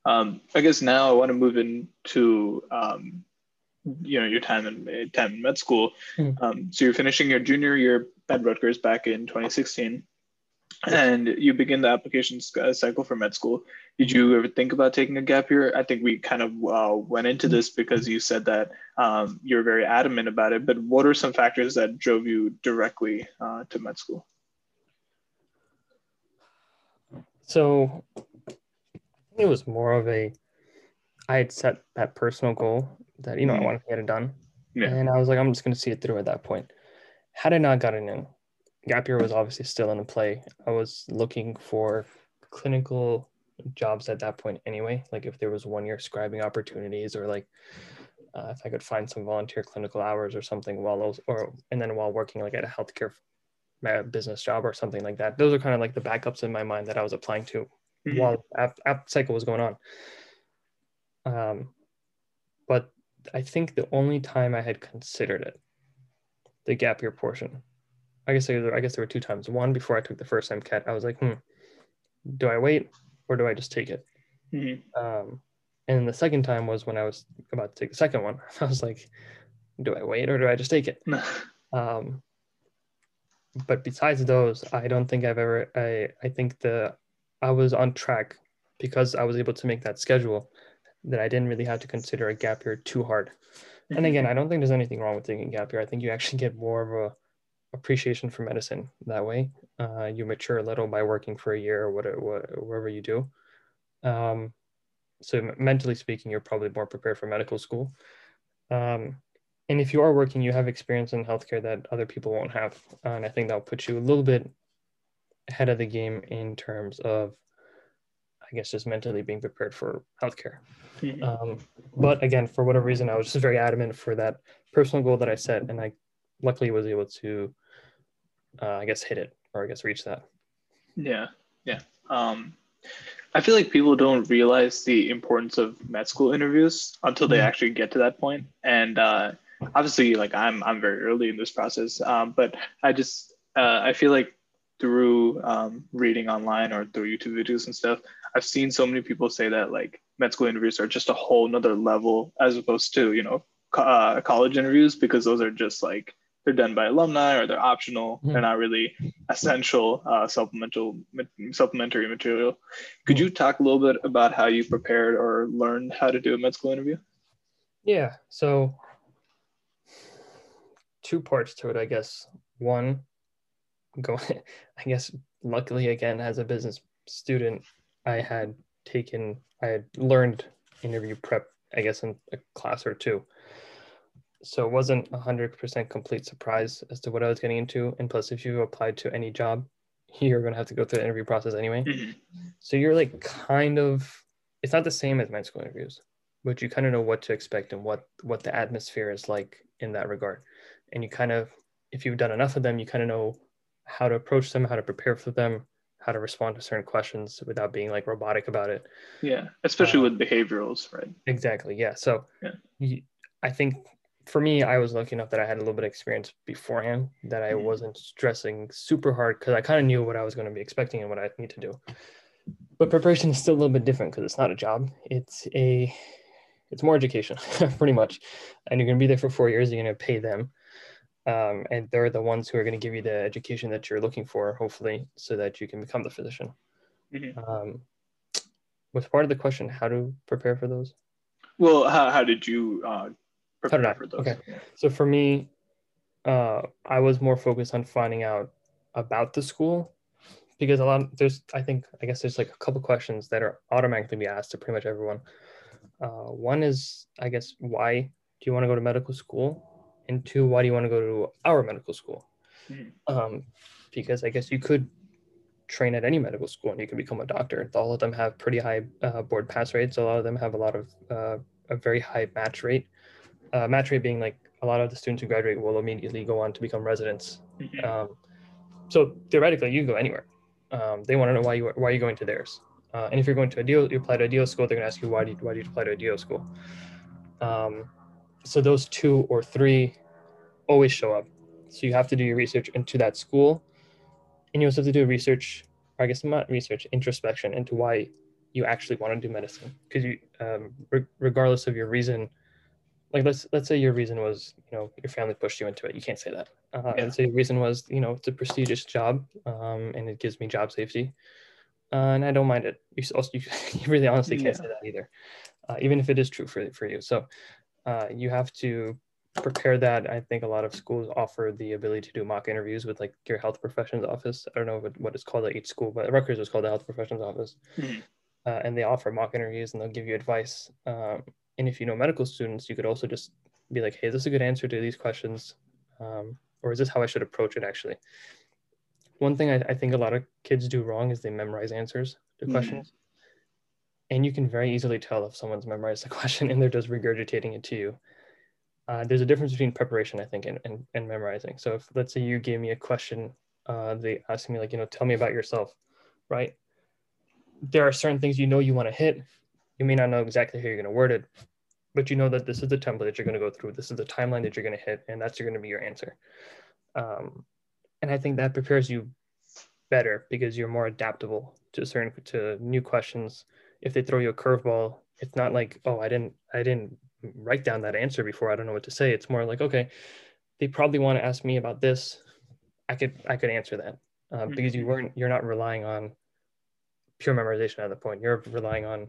[SPEAKER 1] Um, I guess now I want to move into um, you know your time in time in med school.
[SPEAKER 2] Mhm.
[SPEAKER 1] Um, so you're finishing your junior year at Rutgers back in 2016, and you begin the application cycle for med school. Did you ever think about taking a gap year? I think we kind of uh, went into this because you said that um, you're very adamant about it. But what are some factors that drove you directly uh, to med school?
[SPEAKER 2] So I think it was more of a I had set that personal goal that you know I
[SPEAKER 1] Mhm.
[SPEAKER 2] wanted to get it done.
[SPEAKER 1] Yeah.
[SPEAKER 2] And I was like, I'm just gonna see it through at that point. Had I not gotten in, gap year was obviously still in the play. I was looking for clinical jobs at that point anyway. Like if there was one year scribing opportunities or like uh, if I could find some volunteer clinical hours or something while those or and then while working like at a healthcare uh, business job or something like that. Those are kind of like the backups in my mind that I was applying to
[SPEAKER 1] Mhm.
[SPEAKER 2] while app, app cycle was going on. Um, but I think the only time I had considered it, the gap year portion, I guess there, I guess there were two times. One before I took the first MCAT, I was like, hmm, do I wait or do I just take it?
[SPEAKER 1] Mhm.
[SPEAKER 2] Um, and the second time was when I was about to take the second one. I was like, do I wait or do I just take it? Um, but besides those, I don't think I've ever. I I think the I was on track because I was able to make that schedule that I didn't really have to consider a gap year too hard. And again, I don't think there's anything wrong with taking a gap year. I think you actually get more of a appreciation for medicine that way. Uh, you mature a little by working for a year or whatever, wherever you do. Um, so mentally speaking, you're probably more prepared for medical school. Um, and if you are working, you have experience in healthcare that other people won't have, and I think that'll put you a little bit ahead of the game in terms of, I guess, just mentally being prepared for healthcare. Um, but again, for whatever reason, I was just very adamant for that personal goal that I set, and I luckily was able to, uh, I guess, hit it or I guess reach that.
[SPEAKER 1] Yeah, yeah. Um, I feel like people don't realize the importance of med school interviews until they
[SPEAKER 2] Mhm.
[SPEAKER 1] actually get to that point. And uh, obviously, like I'm, I'm very early in this process. Um, but I just, uh, I feel like through um, reading online or through YouTube videos and stuff, I've seen so many people say that like med school interviews are just a whole nother level as opposed to you know co- uh, college interviews because those are just like they're done by alumni or they're optional.
[SPEAKER 2] Mhm.
[SPEAKER 1] They're not really essential uh, supplemental supplementary material. Could you talk a little bit about how you prepared or learned how to do a med school interview?
[SPEAKER 2] Yeah. So two parts to it, I guess. One, go I guess luckily again as a business student, I had taken I had learned interview prep, I guess, in a class or two. So it wasn't a hundred percent complete surprise as to what I was getting into. And plus if you applied to any job, you're gonna have to go through the interview process anyway.
[SPEAKER 1] Mhm.
[SPEAKER 2] So you're like kind of it's not the same as med school interviews, but you kind of know what to expect and what what the atmosphere is like in that regard. And you kind of if you've done enough of them, you kind of know how to approach them, how to prepare for them, how to respond to certain questions without being like robotic about it.
[SPEAKER 1] Yeah, especially
[SPEAKER 2] Uh,
[SPEAKER 1] with behaviorals, right?
[SPEAKER 2] Exactly. Yeah. So
[SPEAKER 1] Yeah.
[SPEAKER 2] you- I think for me, I was lucky enough that I had a little bit of experience beforehand that I
[SPEAKER 1] Mhm.
[SPEAKER 2] wasn't stressing super hard because I kind of knew what I was going to be expecting and what I need to do. But preparation is still a little bit different because it's not a job. It's a it's more education, pretty much. And you're going to be there for four years. You're going to pay them. Um, and they're the ones who are going to give you the education that you're looking for, hopefully, so that you can become the physician.
[SPEAKER 1] Mhm.
[SPEAKER 2] Um, was part of the question how to prepare for those?
[SPEAKER 1] Well, how, how did you uh, prepare
[SPEAKER 2] I?
[SPEAKER 1] for those?
[SPEAKER 2] Okay. So for me, uh, I was more focused on finding out about the school because a lot there's I think I guess there's like a couple questions that are automatically be asked to pretty much everyone. Uh, one is I guess why do you want to go to medical school, and two why do you want to go to our medical school?
[SPEAKER 1] Mhm.
[SPEAKER 2] Um, because I guess you could train at any medical school and you can become a doctor. All of them have pretty high uh, board pass rates. A lot of them have a lot of uh, a very high match rate. Uh, match rate being like a lot of the students who graduate will immediately go on to become residents.
[SPEAKER 1] Mhm.
[SPEAKER 2] Um, so theoretically, you can go anywhere. Um, they want to know why you why are you going to theirs. Uh, and if you're going to a DO, you apply to a DO school. They're going to ask you why do you, why do you apply to a DO school. Um, so those two or three always show up. So you have to do your research into that school, and you also have to do research, or I guess not research, introspection into why you actually want to do medicine. Because you, um, re- regardless of your reason, like let's let's say your reason was you know your family pushed you into it. You can't say that. Uh,
[SPEAKER 1] Yeah.
[SPEAKER 2] And so your reason was you know it's a prestigious job, um, and it gives me job safety, uh, and I don't mind it. You also you, you really honestly can't
[SPEAKER 1] Yeah.
[SPEAKER 2] say that either, uh, even if it is true for for you. So uh, you have to prepare that. I think a lot of schools offer the ability to do mock interviews with like your health professions office. I don't know what, what it's called at each school, but Rutgers is called the health professions office.
[SPEAKER 1] Mhm.
[SPEAKER 2] Uh, and they offer mock interviews and they'll give you advice. Um, and if you know medical students, you could also just be like, hey, is this a good answer to these questions? Um, or is this how I should approach it actually? One thing I, I think a lot of kids do wrong is they memorize answers to
[SPEAKER 1] Mhm.
[SPEAKER 2] questions. And you can very easily tell if someone's memorized the question and they're just regurgitating it to you. Uh, there's a difference between preparation, I think, and, and, and memorizing. So if let's say you gave me a question, uh, they asked me like, you know, tell me about yourself, right? There are certain things you know you want to hit. You may not know exactly how you're going to word it, but you know that this is the template that you're going to go through. This is the timeline that you're going to hit, and that's going to be your answer. Um, and I think that prepares you better because you're more adaptable to certain to new questions. If they throw you a curveball, it's not like, oh, I didn't, I didn't write down that answer before. I don't know what to say. It's more like, okay, they probably want to ask me about this. I could, I could answer that uh, because you weren't, you're not relying on pure memorization at the point. You're relying on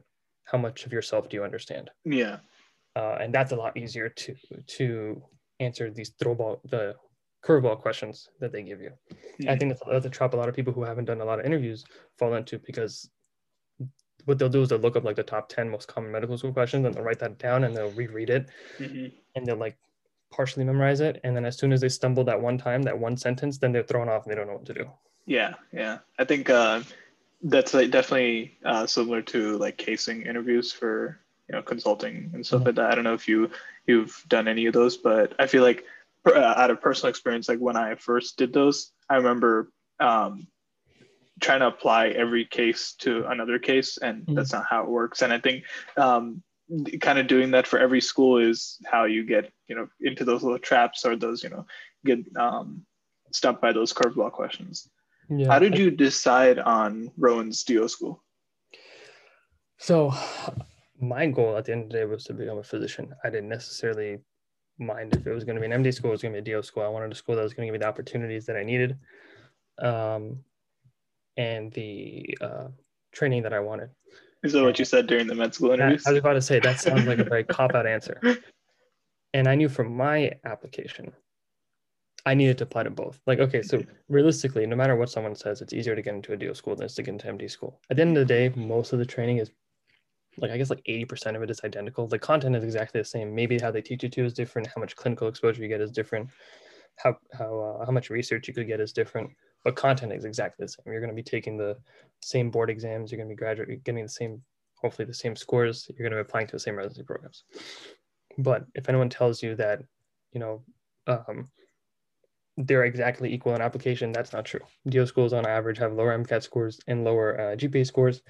[SPEAKER 2] how much of yourself do you understand,
[SPEAKER 1] Yeah.
[SPEAKER 2] uh, and that's a lot easier to to answer these throwball the curveball questions that they give you. I think that's, that's a trap a lot of people who haven't done a lot of interviews fall into because what they'll do is they'll look up like the top 10 most common medical school questions and they'll write that down and they'll reread it
[SPEAKER 1] Mhm.
[SPEAKER 2] and they'll like partially memorize it. And then as soon as they stumble that one time, that one sentence, then they're thrown off and they don't know what to do.
[SPEAKER 1] Yeah, yeah. I think uh, that's like definitely uh, similar to like casing interviews for you know consulting and stuff
[SPEAKER 2] Mhm.
[SPEAKER 1] like that. I don't know if you you've done any of those, but I feel like uh, out of personal experience, like when I first did those, I remember um, trying to apply every case to another case, and
[SPEAKER 2] Mhm.
[SPEAKER 1] that's not how it works. And I think um, kind of doing that for every school is how you get you know into those little traps or those you know get um, stumped by those curveball questions.
[SPEAKER 2] Yeah.
[SPEAKER 1] How did you decide on Rowan's DO school?
[SPEAKER 2] So my goal at the end of the day was to become a physician. I didn't necessarily mind if it was going to be an MD school, it was going to be a DO school. I wanted a school that was going to give me the opportunities that I needed, um, and the uh, training that I wanted.
[SPEAKER 1] Is that what you said during the med school interviews?
[SPEAKER 2] I was about to say that sounds like a very cop out answer. And I knew from my application, I needed to apply to both. Like, okay, so realistically, no matter what someone says, it's easier to get into a DO school than it's to get into MD school. At the end of the day, most of the training is like I guess like 80% of it is identical. The content is exactly the same. Maybe how they teach you to is different, how much clinical exposure you get is different, how how uh, how much research you could get is different, but content is exactly the same. You're going to be taking the same board exams, you're going to be graduate getting the same hopefully the same scores, you're going to be applying to the same residency programs. But if anyone tells you that, you know, um, they're exactly equal in application, that's not true. DO schools on average have lower MCAT scores and lower uh, GPA scores,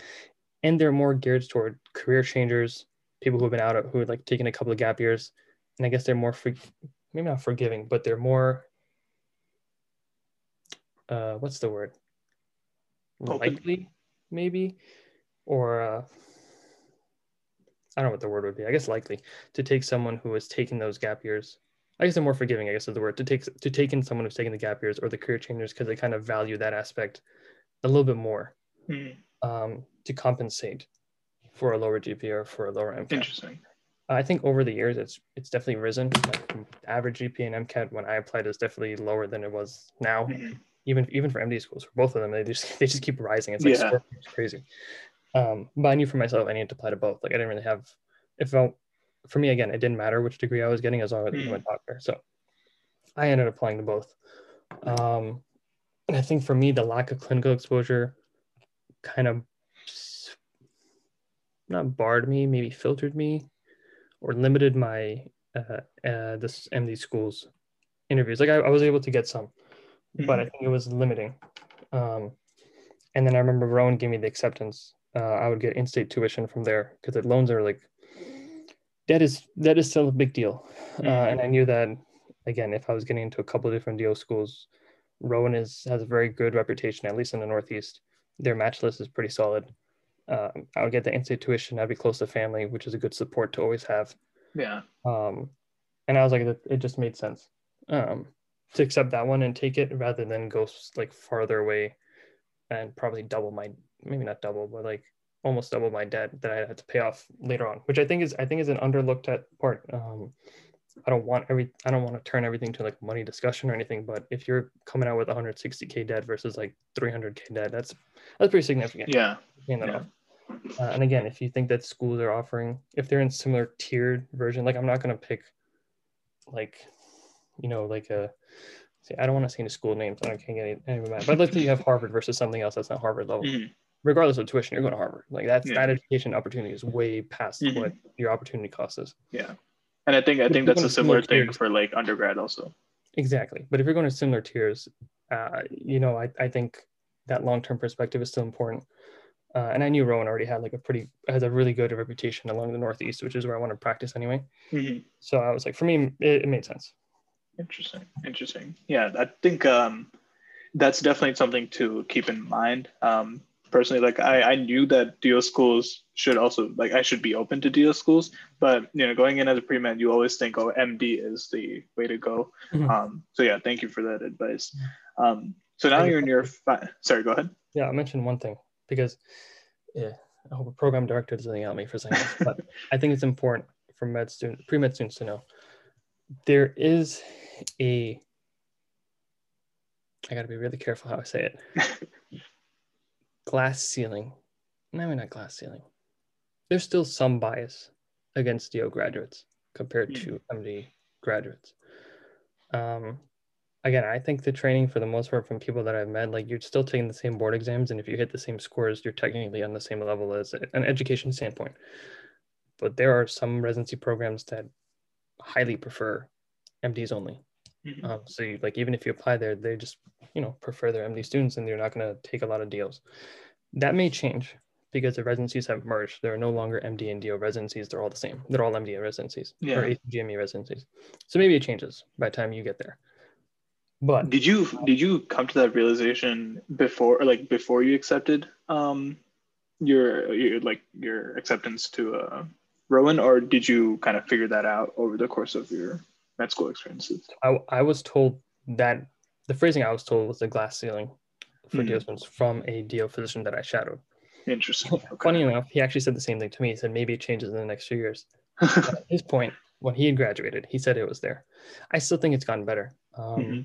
[SPEAKER 2] and they're more geared toward career changers, people who have been out of, who have like taken a couple of gap years, and I guess they're more for, maybe not forgiving, but they're more, uh, what's the word? Likely, maybe, or uh, I don't know what the word would be. I guess likely to take someone who has taken those gap years. I guess they're more forgiving. I guess is the word to take to take in someone who's taken the gap years or the career changers because they kind of value that aspect a little bit more
[SPEAKER 1] Hmm,
[SPEAKER 2] um, to compensate for a lower GPA or for a lower MCAT.
[SPEAKER 1] Interesting.
[SPEAKER 2] I think over the years it's it's definitely risen. Like, average GPA and MCAT when I applied is definitely lower than it was now.
[SPEAKER 1] Mhm.
[SPEAKER 2] Even even for MD schools, for both of them, they just they just keep rising. It's like
[SPEAKER 1] Yeah.
[SPEAKER 2] it's crazy. Um, but I knew for myself I needed to apply to both. Like I didn't really have if I, for me again, it didn't matter which degree I was getting as long as I became a doctor. So I ended up applying to both. Um, and I think for me, the lack of clinical exposure kind of not barred me, maybe filtered me, or limited my uh, uh, this MD schools interviews. Like I, I was able to get some, but I think it was limiting. Um, and then I remember Rowan gave me the acceptance. Uh, I would get in-state tuition from there because the loans are like that is that is still a big deal. Uh,
[SPEAKER 1] Mhm.
[SPEAKER 2] and I knew that again, if I was getting into a couple of different DO schools, Rowan is has a very good reputation, at least in the Northeast. Their match list is pretty solid. Uh, I would get the in-state tuition. I'd be close to family, which is a good support to always have.
[SPEAKER 1] Yeah.
[SPEAKER 2] Um, and I was like, it just made sense um, to accept that one and take it rather than go like farther away and probably double my maybe not double, but like almost double my debt that I had to pay off later on, which I think is I think is an underlooked at part. Um, I don't want every I don't want to turn everything to like money discussion or anything, but if you're coming out with 160k debt versus like 300k debt, that's that's pretty significant.
[SPEAKER 1] Yeah.
[SPEAKER 2] yeah. Uh, and again, if you think that schools are offering, if they're in similar tiered version, like I'm not gonna pick, like, you know, like a, see, I don't want to say any school names. I can't get any, mad. But let's say you have Harvard versus something else that's not Harvard level. Mm-hmm. Regardless of tuition, you're going to Harvard. Like that's yeah. that education opportunity is way past mm-hmm. what your opportunity cost is.
[SPEAKER 1] Yeah, and I think I think that's a similar thing tiers, for like undergrad also.
[SPEAKER 2] Exactly, but if you're going to similar tiers, uh, you know, I I think that long term perspective is still important. Uh, and I knew Rowan already had like a pretty has a really good reputation along the Northeast, which is where I want to practice anyway. Mm-hmm. So I was like, for me, it, it, made sense.
[SPEAKER 1] Interesting, interesting. Yeah, I think um, that's definitely something to keep in mind. Um, personally, like I, I knew that DO schools should also like I should be open to DO schools, but you know, going in as a pre med, you always think, oh, MD is the way to go. Mm-hmm. Um, so yeah, thank you for that advice. Um, so now you're in your fi- sorry, go ahead.
[SPEAKER 2] Yeah, I mentioned one thing because yeah, I hope a program director doesn't yell at me for saying this, but I think it's important for med student, pre-med students to know there is a I got to be really careful how I say it. glass ceiling. No, mean not glass ceiling. There's still some bias against DO graduates compared to MD graduates. Um, again, I think the training for the most part from people that I've met, like you're still taking the same board exams, and if you hit the same scores, you're technically on the same level as an education standpoint. But there are some residency programs that highly prefer MDs only. Mm-hmm. Um, so you, like even if you apply there, they just you know prefer their MD students, and they're not going to take a lot of DOs. That may change because the residencies have merged. There are no longer MD and DO residencies. They're all the same. They're all MD residencies yeah. or ACGME residencies. So maybe it changes by the time you get there. But
[SPEAKER 1] did you did you come to that realization before, like before you accepted um, your, your like your acceptance to uh, Rowan, or did you kind of figure that out over the course of your med school experiences?
[SPEAKER 2] I, I was told that the phrasing I was told was the glass ceiling for. DO from a DO physician that I shadowed.
[SPEAKER 1] Interesting. Okay.
[SPEAKER 2] Funny enough, he actually said the same thing to me. He said maybe it changes in the next few years. at his point, when he had graduated, he said it was there. I still think it's gotten better. Um, mm-hmm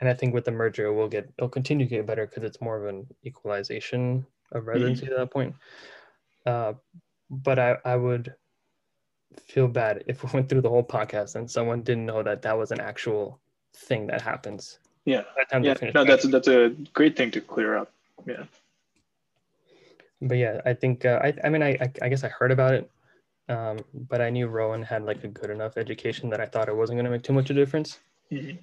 [SPEAKER 2] and I think with the merger, it will get it'll continue to get better because it's more of an equalization of residency mm-hmm. at that point. Uh, but I I would feel bad if we went through the whole podcast and someone didn't know that that was an actual thing that happens.
[SPEAKER 1] Yeah, yeah. No, that's that's a great thing to clear up. Yeah.
[SPEAKER 2] But yeah, I think uh, I I mean I I guess I heard about it, um, but I knew Rowan had like a good enough education that I thought it wasn't going to make too much of a difference. Mm-hmm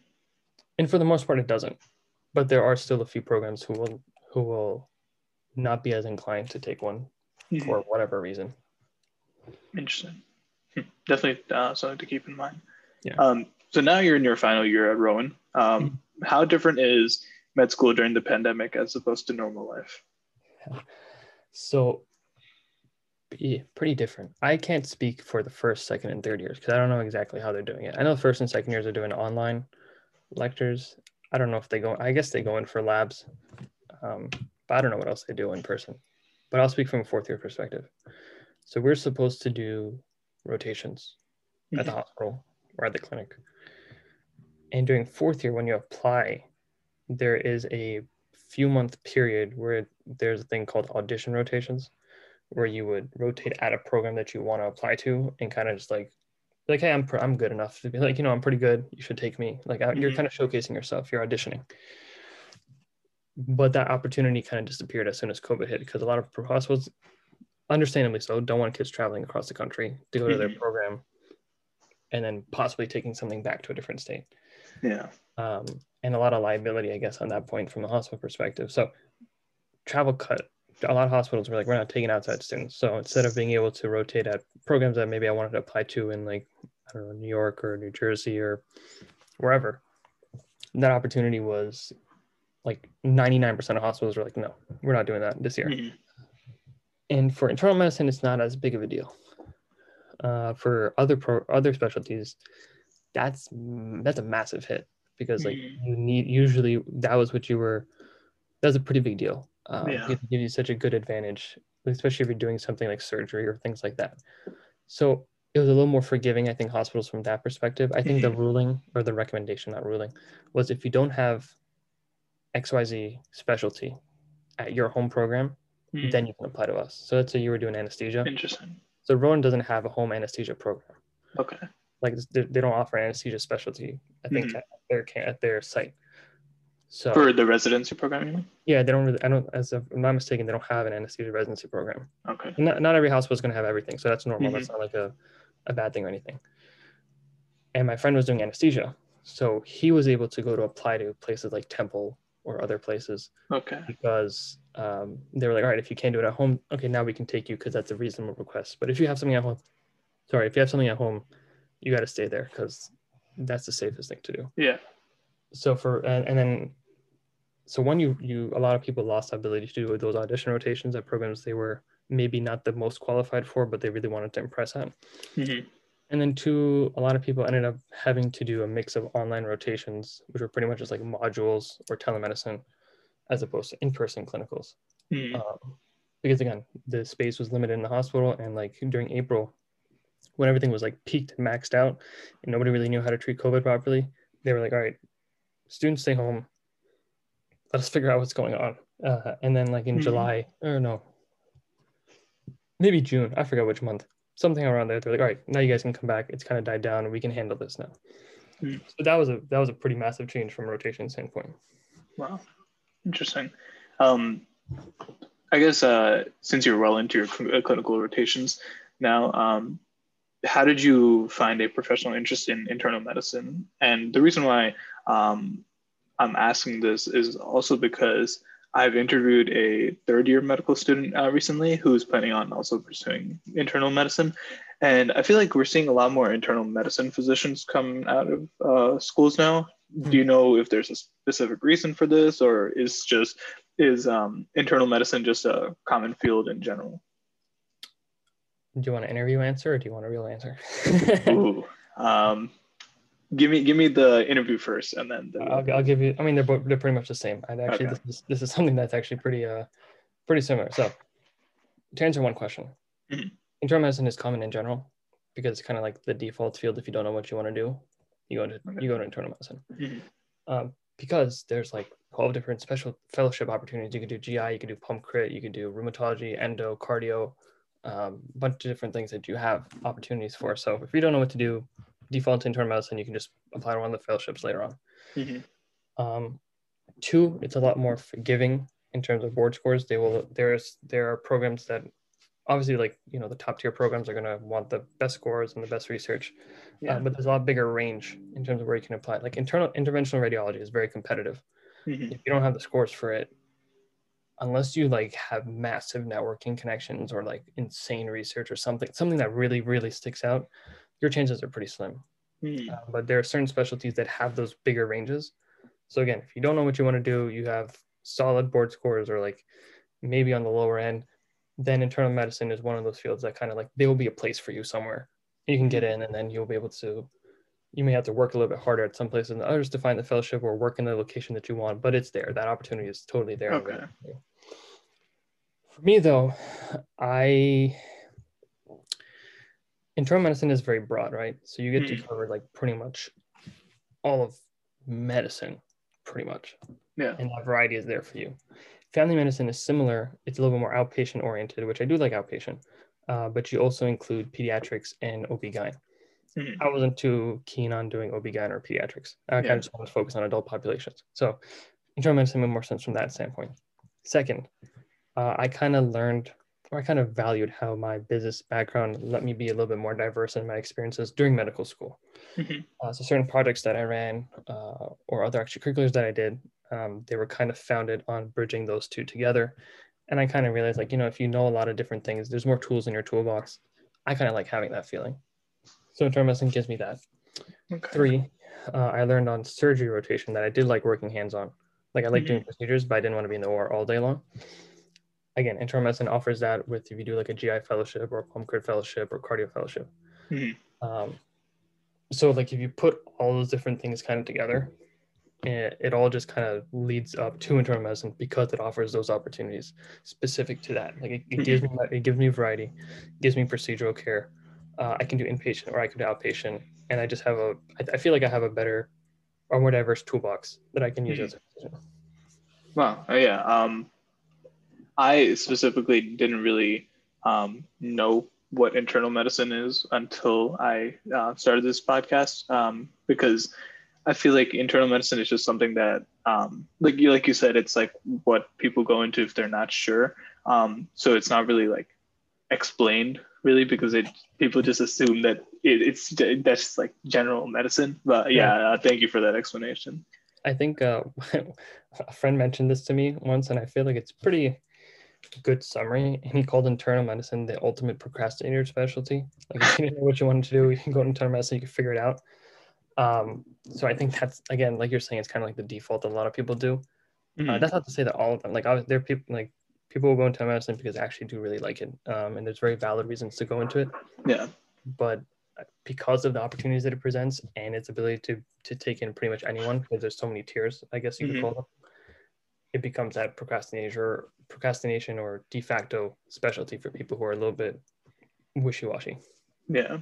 [SPEAKER 2] and for the most part, it doesn't. But there are still a few programs who will who will not be as inclined to take one mm-hmm. for whatever reason.
[SPEAKER 1] Interesting. Definitely uh, something to keep in mind. Yeah. Um, so now you're in your final year at Rowan. Um, mm-hmm. How different is med school during the pandemic as opposed to normal life?
[SPEAKER 2] So, yeah, pretty different. I can't speak for the first, second, and third years because I don't know exactly how they're doing it. I know first and second years are doing online lectures. I don't know if they go, I guess they go in for labs, um, but I don't know what else they do in person. But I'll speak from a fourth year perspective. So we're supposed to do rotations mm-hmm. at the hospital or at the clinic. And during fourth year, when you apply, there is a few month period where there's a thing called audition rotations, where you would rotate at a program that you want to apply to and kind of just like like, hey, I'm I'm good enough to be like, you know, I'm pretty good. You should take me. Like, mm-hmm. you're kind of showcasing yourself. You're auditioning. But that opportunity kind of disappeared as soon as COVID hit because a lot of hospitals, understandably so, don't want kids traveling across the country to go to mm-hmm. their program, and then possibly taking something back to a different state.
[SPEAKER 1] Yeah.
[SPEAKER 2] Um, and a lot of liability, I guess, on that point from the hospital perspective. So, travel cut a lot of hospitals were like, we're not taking outside students. So instead of being able to rotate at programs that maybe I wanted to apply to in like, I don't know, New York or New Jersey or wherever, that opportunity was like 99% of hospitals were like, no, we're not doing that this year.
[SPEAKER 1] Mhm.
[SPEAKER 2] And for internal medicine, it's not as big of a deal. Uh, for other pro- other specialties, that's that's a massive hit because like
[SPEAKER 1] Mhm.
[SPEAKER 2] you need usually that was what you were. That's a pretty big deal. Um,
[SPEAKER 1] Yeah.
[SPEAKER 2] It gives you such a good advantage, especially if you're doing something like surgery or things like that. So it was a little more forgiving, I think, hospitals from that perspective. I think the ruling or the recommendation, not ruling, was if you don't have XYZ specialty at your home program,
[SPEAKER 1] Mhm.
[SPEAKER 2] then you can apply to us. So let's say you were doing anesthesia.
[SPEAKER 1] Interesting.
[SPEAKER 2] So Rowan doesn't have a home anesthesia program.
[SPEAKER 1] Okay.
[SPEAKER 2] Like they, don't offer anesthesia specialty. I think
[SPEAKER 1] Mhm.
[SPEAKER 2] at their at their site. So
[SPEAKER 1] For the residency program, you mean?
[SPEAKER 2] yeah, they don't really. I don't. As if I'm not mistaken, they don't have an anesthesia residency program.
[SPEAKER 1] Okay.
[SPEAKER 2] And Not, not every hospital is going to have everything, so that's normal.
[SPEAKER 1] Mhm.
[SPEAKER 2] That's not like a, a bad thing or anything. And my friend was doing anesthesia, so he was able to go to apply to places like Temple or other places
[SPEAKER 1] Okay.
[SPEAKER 2] because um, they were like, all right, if you can't do it at home, okay, now we can take you because that's a reasonable request. But if you have something at home, sorry, if you have something at home, you got to stay there because that's the safest thing to do.
[SPEAKER 1] Yeah.
[SPEAKER 2] So for and, and then, so one, you you a lot of people lost the ability to do those audition rotations at programs they were maybe not the most qualified for, but they really wanted to impress at.
[SPEAKER 1] Mhm.
[SPEAKER 2] And then two, a lot of people ended up having to do a mix of online rotations, which were pretty much just like modules or telemedicine, as opposed to in-person clinicals
[SPEAKER 1] Mhm.
[SPEAKER 2] um, because again the space was limited in the hospital and like during april when everything was like peaked and maxed out and nobody really knew how to treat covid properly they were like all right students stay home let us figure out what's going on uh, and then like in
[SPEAKER 1] Mhm.
[SPEAKER 2] july or no maybe june i forget which month something around there they're like all right now you guys can come back it's kind of died down and we can handle this now
[SPEAKER 1] Mhm.
[SPEAKER 2] so that was a that was a pretty massive change from a rotation standpoint
[SPEAKER 1] Wow. Interesting. Um, I guess uh, since you're well into your cl- uh, clinical rotations now, um, how did you find a professional interest in internal medicine? And the reason why um, I'm asking this is also because I've interviewed a third year medical student uh, recently who's planning on also pursuing internal medicine. And I feel like we're seeing a lot more internal medicine physicians come out of uh, schools now. Do you know if there's a specific reason for this, or is just is um, internal medicine just a common field in general?
[SPEAKER 2] do you want an interview answer or do you want a real answer
[SPEAKER 1] Ooh, um, give me give me the interview first, and then the,
[SPEAKER 2] I'll, I'll give you. I mean, they're both, they're pretty much the same. And actually,
[SPEAKER 1] Okay.
[SPEAKER 2] this is this is something that's actually pretty uh pretty similar. So, to answer one question,
[SPEAKER 1] Mhm.
[SPEAKER 2] internal medicine is common in general because it's kind of like the default field. If you don't know what you want to do, you go to
[SPEAKER 1] Okay.
[SPEAKER 2] you go to internal medicine.
[SPEAKER 1] Mhm.
[SPEAKER 2] Um, because there's like 12 different special fellowship opportunities. You could do GI, you could do pulm crit, you could do rheumatology, endo, cardio, um, a bunch of different things that you have opportunities for. So if you don't know what to do, default to internal medicine, you can just apply to one of the fellowships later on.
[SPEAKER 1] Mhm.
[SPEAKER 2] Um, two, it's a lot more forgiving in terms of board scores. They will there's there are programs that obviously like you know the top tier programs are going to want the best scores and the best research,
[SPEAKER 1] Yeah.
[SPEAKER 2] uh, but there's a lot bigger range in terms of where you can apply. Like internal interventional radiology is very competitive.
[SPEAKER 1] Mhm.
[SPEAKER 2] If you don't have the scores for it, unless you like have massive networking connections or like insane research or something something that really really sticks out, your chances are pretty slim. Uh, but there are certain specialties that have those bigger ranges. So again, if you don't know what you want to do, you have solid board scores or like maybe on the lower end, then internal medicine is one of those fields that kind of like there will be a place for you somewhere. You can get in and then you'll be able to you may have to work a little bit harder at some places than others to find the fellowship or work in the location that you want, but it's there. That opportunity is totally there.
[SPEAKER 1] Okay.
[SPEAKER 2] For me though, I internal medicine is very broad, right? So you get to
[SPEAKER 1] Mhm.
[SPEAKER 2] cover like pretty much all of medicine, pretty much.
[SPEAKER 1] Yeah.
[SPEAKER 2] And that variety is there for you. Family medicine is similar. It's a little bit more outpatient oriented, which I do like outpatient, uh, but you also include pediatrics and OB-GYN.
[SPEAKER 1] Mhm.
[SPEAKER 2] I wasn't too keen on doing OB-GYN or pediatrics. I kind
[SPEAKER 1] Yeah.
[SPEAKER 2] of just wanted to focus on adult populations. So internal medicine made more sense from that standpoint. Second, uh, I kind of learned I kind of valued how my business background let me be a little bit more diverse in my experiences during medical school.
[SPEAKER 1] Mhm.
[SPEAKER 2] Uh, so certain projects that I ran uh, or other extracurriculars that I did, um, they were kind of founded on bridging those two together. And I kind of realized like, you know, if you know a lot of different things, there's more tools in your toolbox. I kind of like having that feeling. So internal medicine gives me that.
[SPEAKER 1] Okay.
[SPEAKER 2] Three, uh, I learned on surgery rotation that I did like working hands on. Like I like
[SPEAKER 1] Mhm.
[SPEAKER 2] doing procedures, but I didn't want to be in the OR all day long. Again, internal medicine offers that with if you do like a GI fellowship or a crit fellowship or cardio fellowship.
[SPEAKER 1] Mhm.
[SPEAKER 2] Um, so like if you put all those different things kind of together, it, it all just kind of leads up to internal medicine because it offers those opportunities specific to that. Like it, it gives me it gives me variety, gives me procedural care. Uh, I can do inpatient or I can do outpatient, and I just have a. I, I feel like I have a better or more diverse toolbox that I can use
[SPEAKER 1] Mhm.
[SPEAKER 2] as a physician.
[SPEAKER 1] Wow. Oh, yeah. Um, I specifically didn't really um, know what internal medicine is until I uh, started this podcast um, because I feel like internal medicine is just something that, um, like you like you said, it's like what people go into if they're not sure. Um, so it's not really like explained really because it people just assume that it, it's that's just like general medicine. But yeah, uh, thank you for that explanation.
[SPEAKER 2] I think uh, a friend mentioned this to me once, and I feel like it's pretty good summary. And he called internal medicine the ultimate procrastinator specialty. Like if you didn't know what you wanted to do, you can go to internal medicine, you can figure it out. Um, so I think that's again, like you're saying, it's kind of like the default that a lot of people do. Uh,
[SPEAKER 1] Mhm.
[SPEAKER 2] that's not to say that all of them. Like there are people like people will go into medicine because they actually do really like it, um, and there's very valid reasons to go into it.
[SPEAKER 1] Yeah.
[SPEAKER 2] But uh, because of the opportunities that it presents and its ability to to take in pretty much anyone, because there's so many tiers, I guess you
[SPEAKER 1] Mhm.
[SPEAKER 2] could call them, it becomes that procrastination procrastination or de facto specialty for people who are a little bit wishy-washy.
[SPEAKER 1] Yeah.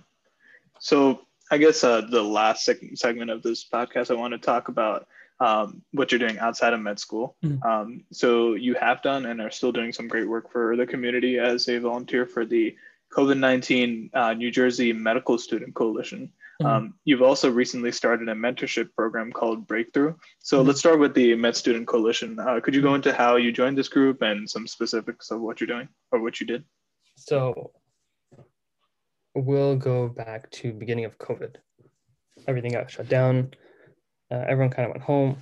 [SPEAKER 1] So I guess uh, the last seg- segment of this podcast, I want to talk about um, what you're doing outside of med school.
[SPEAKER 2] Mhm.
[SPEAKER 1] Um, so you have done and are still doing some great work for the community as a volunteer for the COVID 19 uh, New Jersey Medical Student Coalition.
[SPEAKER 2] Mhm.
[SPEAKER 1] Um, you've also recently started a mentorship program called Breakthrough. So
[SPEAKER 2] Mhm.
[SPEAKER 1] let's start with the Med Student Coalition. Uh, could you go into how you joined this group and some specifics of what you're doing or what you did?
[SPEAKER 2] So we'll go back to beginning of COVID. Everything got shut down. Uh, everyone kind of went home.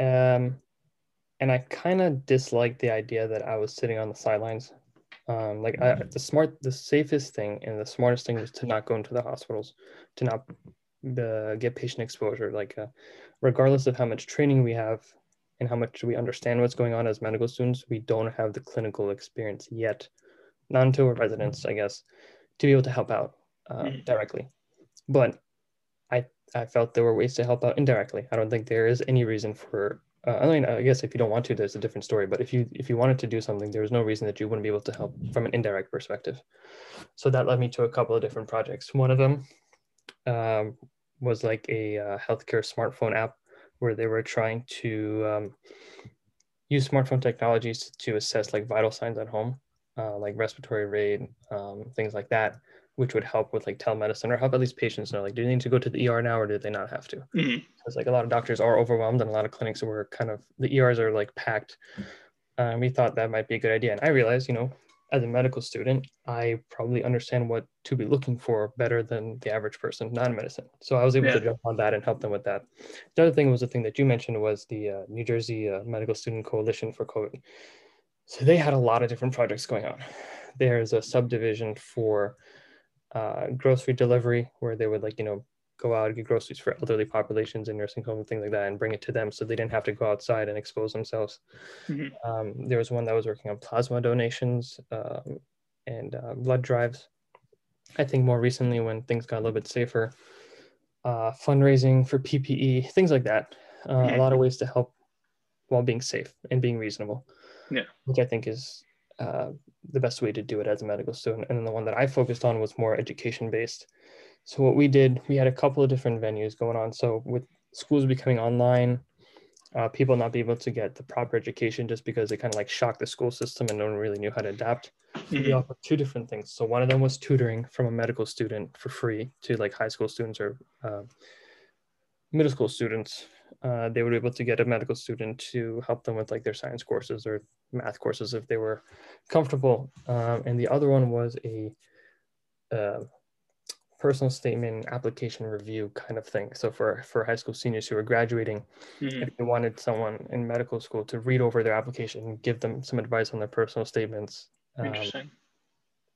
[SPEAKER 2] Um, and I kind of disliked the idea that I was sitting on the sidelines. Um, like I, the smart, the safest thing and the smartest thing was to not go into the hospitals, to not uh, get patient exposure. Like, uh, regardless of how much training we have and how much we understand what's going on as medical students, we don't have the clinical experience yet, not until we're residents, I guess, to be able to help out uh,
[SPEAKER 1] Mhm.
[SPEAKER 2] directly. But I I felt there were ways to help out indirectly. I don't think there is any reason for. Uh, I mean, I guess if you don't want to, there's a different story. But if you if you wanted to do something, there was no reason that you wouldn't be able to help from an indirect perspective. So that led me to a couple of different projects. One of them um, was like a uh, healthcare smartphone app where they were trying to um, use smartphone technologies to assess like vital signs at home, uh, like respiratory rate, um, things like that, which would help with like telemedicine or help at least patients know like do they need to go to the ER now or do they not have to?
[SPEAKER 1] Mhm.
[SPEAKER 2] Because like a lot of doctors are overwhelmed and a lot of clinics were kind of the ERs are like packed. Um, we thought that might be a good idea, and I realized you know as a medical student, I probably understand what to be looking for better than the average person, non-medicine. So I was able
[SPEAKER 1] Yeah.
[SPEAKER 2] to jump on that and help them with that. The other thing was the thing that you mentioned was the uh, New Jersey uh, Medical Student Coalition for COVID. So they had a lot of different projects going on. There's a subdivision for uh, grocery delivery where they would like you know go out and get groceries for elderly populations in nursing homes and things like that and bring it to them so they didn't have to go outside and expose themselves.
[SPEAKER 1] Mhm.
[SPEAKER 2] Um, there was one that was working on plasma donations um, and uh, blood drives. I think more recently, when things got a little bit safer, uh, fundraising for PPE, things like that. Uh,
[SPEAKER 1] Mhm.
[SPEAKER 2] A lot of ways to help while being safe and being reasonable.
[SPEAKER 1] Yeah.
[SPEAKER 2] Which I think is uh, the best way to do it as a medical student. And then the one that I focused on was more education based. So what we did, we had a couple of different venues going on. So with schools becoming online, uh, people not be able to get the proper education just because they kind of like shocked the school system and no one really knew how to adapt. We
[SPEAKER 1] Mhm.
[SPEAKER 2] offered two different things. So one of them was tutoring from a medical student for free to like high school students or uh, middle school students. Uh, they would be able to get a medical student to help them with like their science courses or math courses if they were comfortable. Um, and the other one was a uh, personal statement application review kind of thing. So for for high school seniors who are graduating,
[SPEAKER 1] Mhm.
[SPEAKER 2] if they wanted someone in medical school to read over their application and give them some advice on their personal statements, um,
[SPEAKER 1] Interesting.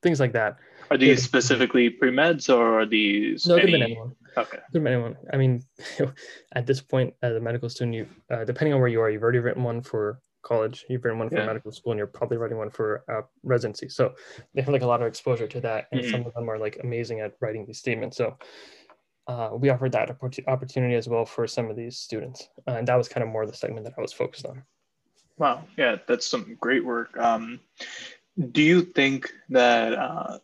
[SPEAKER 2] things like that.
[SPEAKER 1] Are these specifically pre meds or are these?
[SPEAKER 2] No, it could have been
[SPEAKER 1] any-
[SPEAKER 2] anyone.
[SPEAKER 1] Okay.
[SPEAKER 2] anyone. I mean, at this point, as a medical student, you uh, depending on where you are, you've already written one for college, you've written one for
[SPEAKER 1] Yeah.
[SPEAKER 2] medical school, and you're probably writing one for uh, residency. So they have like a lot of exposure to that, and
[SPEAKER 1] Mhm.
[SPEAKER 2] some of them are like amazing at writing these statements. So uh, we offered that opportunity as well for some of these students, uh, and that was kind of more the segment that I was focused on.
[SPEAKER 1] Wow. Yeah, that's some great work. Um, do you think that, uh,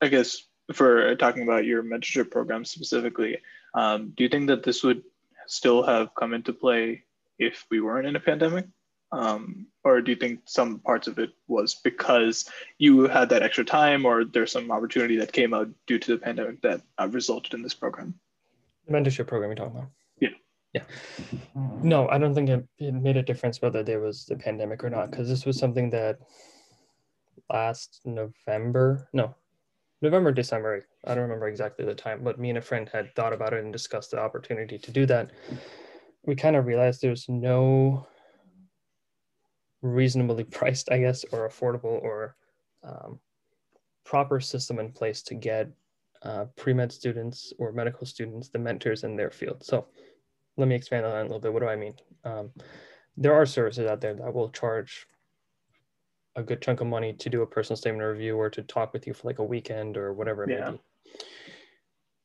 [SPEAKER 1] I guess, for talking about your mentorship program specifically, um, do you think that this would still have come into play if we weren't in a pandemic? Um, or do you think some parts of it was because you had that extra time, or there's some opportunity that came out due to the pandemic that uh, resulted in this program?
[SPEAKER 2] The mentorship program you're talking about.
[SPEAKER 1] Yeah.
[SPEAKER 2] Yeah. No, I don't think it, it made a difference whether there was the pandemic or not, because this was something that last November, no, November, December, I don't remember exactly the time, but me and a friend had thought about it and discussed the opportunity to do that. We kind of realized there's no reasonably priced, I guess, or affordable or um, proper system in place to get uh, pre-med students or medical students the mentors in their field. So let me expand on that a little bit. What do I mean? Um, there are services out there that will charge a good chunk of money to do a personal statement review or to talk with you for like a weekend or whatever it
[SPEAKER 1] Yeah.
[SPEAKER 2] may be.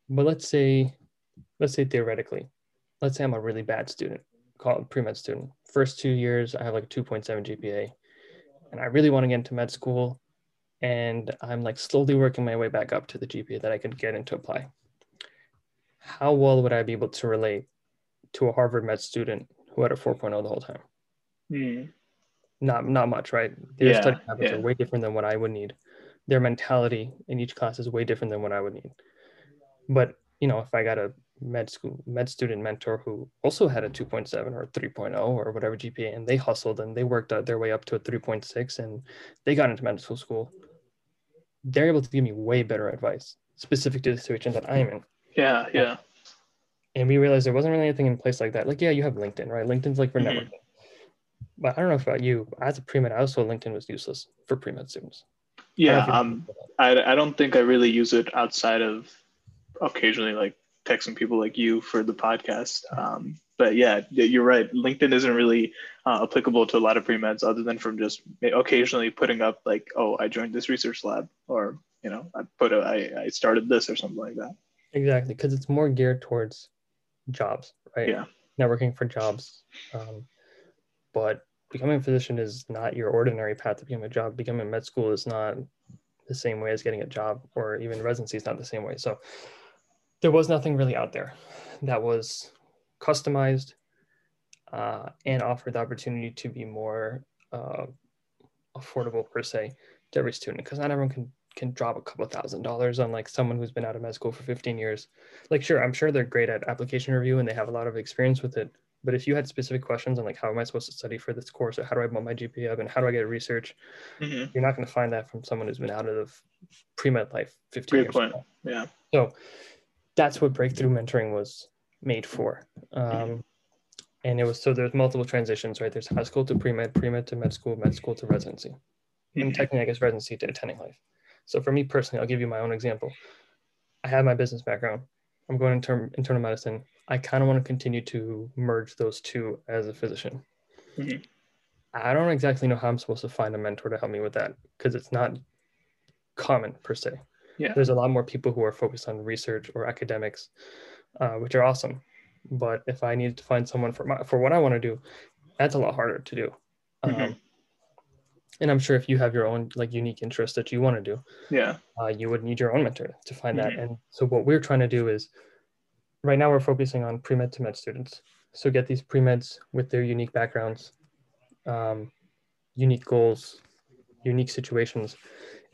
[SPEAKER 2] But let's say, let's say theoretically, let's say I'm a really bad student, call it pre-med student. First two years, I have like a 2.7 GPA, and I really want to get into med school, and I'm like slowly working my way back up to the GPA that I could get into apply. How well would I be able to relate to a Harvard med student who had a 4.0 the whole time?
[SPEAKER 1] Hmm.
[SPEAKER 2] Not not much, right? Their
[SPEAKER 1] Yeah,
[SPEAKER 2] study habits
[SPEAKER 1] yeah.
[SPEAKER 2] are way different than what I would need. Their mentality in each class is way different than what I would need. But you know, if I got a med school med student mentor who also had a 2.7 or 3.0 or whatever GPA, and they hustled and they worked out their way up to a 3.6 and they got into medical school, they're able to give me way better advice specific to the situation that I'm in.
[SPEAKER 1] Yeah, yeah.
[SPEAKER 2] And we realized there wasn't really anything in place like that. Like, yeah, you have LinkedIn, right? LinkedIn's like for
[SPEAKER 1] Mhm.
[SPEAKER 2] networking. But I don't know about you. As a pre-med, I also LinkedIn was useless for pre-med students. I
[SPEAKER 1] Yeah,
[SPEAKER 2] you-
[SPEAKER 1] um, I, I don't think I really use it outside of occasionally like texting people like you for the podcast. Um, but yeah, you're right. LinkedIn isn't really uh, applicable to a lot of pre-meds other than from just occasionally putting up like, oh, I joined this research lab or, you know, I put a, I, I started this or something like that.
[SPEAKER 2] Exactly, because it's more geared towards jobs, right?
[SPEAKER 1] Yeah.
[SPEAKER 2] Networking for jobs. Um, but becoming a physician is not your ordinary path to become a job. Becoming med school is not the same way as getting a job, or even residency is not the same way. So there was nothing really out there that was customized uh, and offered the opportunity to be more uh, affordable per se to every student because not everyone can can drop a couple thousand dollars on like someone who's been out of med school for 15 years like sure i'm sure they're great at application review and they have a lot of experience with it but if you had specific questions on like how am i supposed to study for this course or how do i bump my gpa up and how do i get research
[SPEAKER 1] Mhm.
[SPEAKER 2] you're not going to find that from someone who's been out of the pre-med life 15
[SPEAKER 1] Great
[SPEAKER 2] years
[SPEAKER 1] point.
[SPEAKER 2] ago.
[SPEAKER 1] Yeah.
[SPEAKER 2] So that's what breakthrough mentoring was made for. Um, and it was so there's multiple transitions, right? There's high school to pre med, pre med to med school, med school to residency, and
[SPEAKER 1] Mhm.
[SPEAKER 2] technically, I guess, residency to attending life. So for me personally, I'll give you my own example. I have my business background. I'm going into internal medicine. I kind of want to continue to merge those two as a physician.
[SPEAKER 1] Mhm.
[SPEAKER 2] I don't exactly know how I'm supposed to find a mentor to help me with that because it's not common per se
[SPEAKER 1] Yeah.
[SPEAKER 2] there's a lot more people who are focused on research or academics, uh, which are awesome. But if I needed to find someone for my, for what I want to do, that's a lot harder to do. Um,
[SPEAKER 1] Mhm.
[SPEAKER 2] And I'm sure if you have your own like unique interest that you want to do,
[SPEAKER 1] Yeah.
[SPEAKER 2] uh, you would need your own mentor to find that.
[SPEAKER 1] Mhm.
[SPEAKER 2] And so what we're trying to do is, right now we're focusing on pre med to med students. So get these pre meds with their unique backgrounds, um, unique goals, unique situations,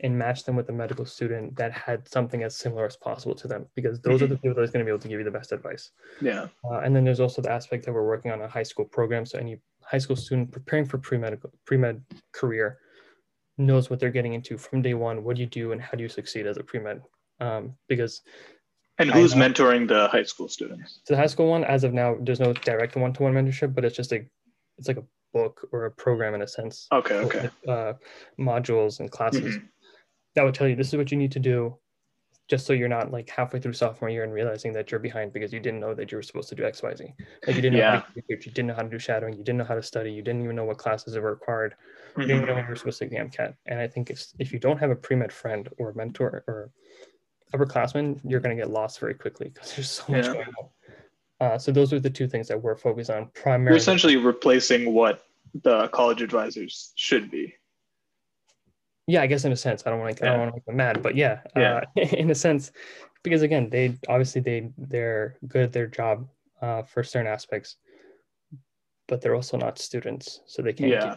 [SPEAKER 2] and match them with a medical student that had something as similar as possible to them, because those are the people that's going to be able to give you the best advice.
[SPEAKER 1] Yeah.
[SPEAKER 2] Uh, and then there's also the aspect that we're working on a high school program. So any high school student preparing for pre-medical pre-med career knows what they're getting into from day one. What do you do and how do you succeed as a pre-med? Um, because
[SPEAKER 1] And who's
[SPEAKER 2] know.
[SPEAKER 1] mentoring the high school students?
[SPEAKER 2] so the high school one, as of now, there's no direct one-to-one mentorship, but it's just a it's like a book or a program in a sense.
[SPEAKER 1] Okay. Okay.
[SPEAKER 2] uh, modules and classes
[SPEAKER 1] Mhm.
[SPEAKER 2] That would tell you this is what you need to do just so you're not like halfway through sophomore year and realizing that you're behind because you didn't know that you were supposed to do X, Y, Z. Like you didn't know
[SPEAKER 1] Yeah.
[SPEAKER 2] how to research, you didn't know how to do shadowing, you didn't know how to study, you didn't even know what classes were required, you didn't know you were supposed to take the MCAT. And I think if if you don't have a pre-med friend or mentor or upperclassman, you're gonna get lost very quickly because there's so much
[SPEAKER 1] Yeah.
[SPEAKER 2] going on. Uh, so those are the two things that we're focused on primarily.
[SPEAKER 1] You're essentially replacing what the college advisors should be.
[SPEAKER 2] Yeah, I guess in a sense, I don't want to, I don't want to make them mad, but yeah,
[SPEAKER 1] Yeah.
[SPEAKER 2] Uh, in a sense, because again, they obviously they they're good at their job uh, for certain aspects, but they're also not students, so they can't.
[SPEAKER 1] Yeah.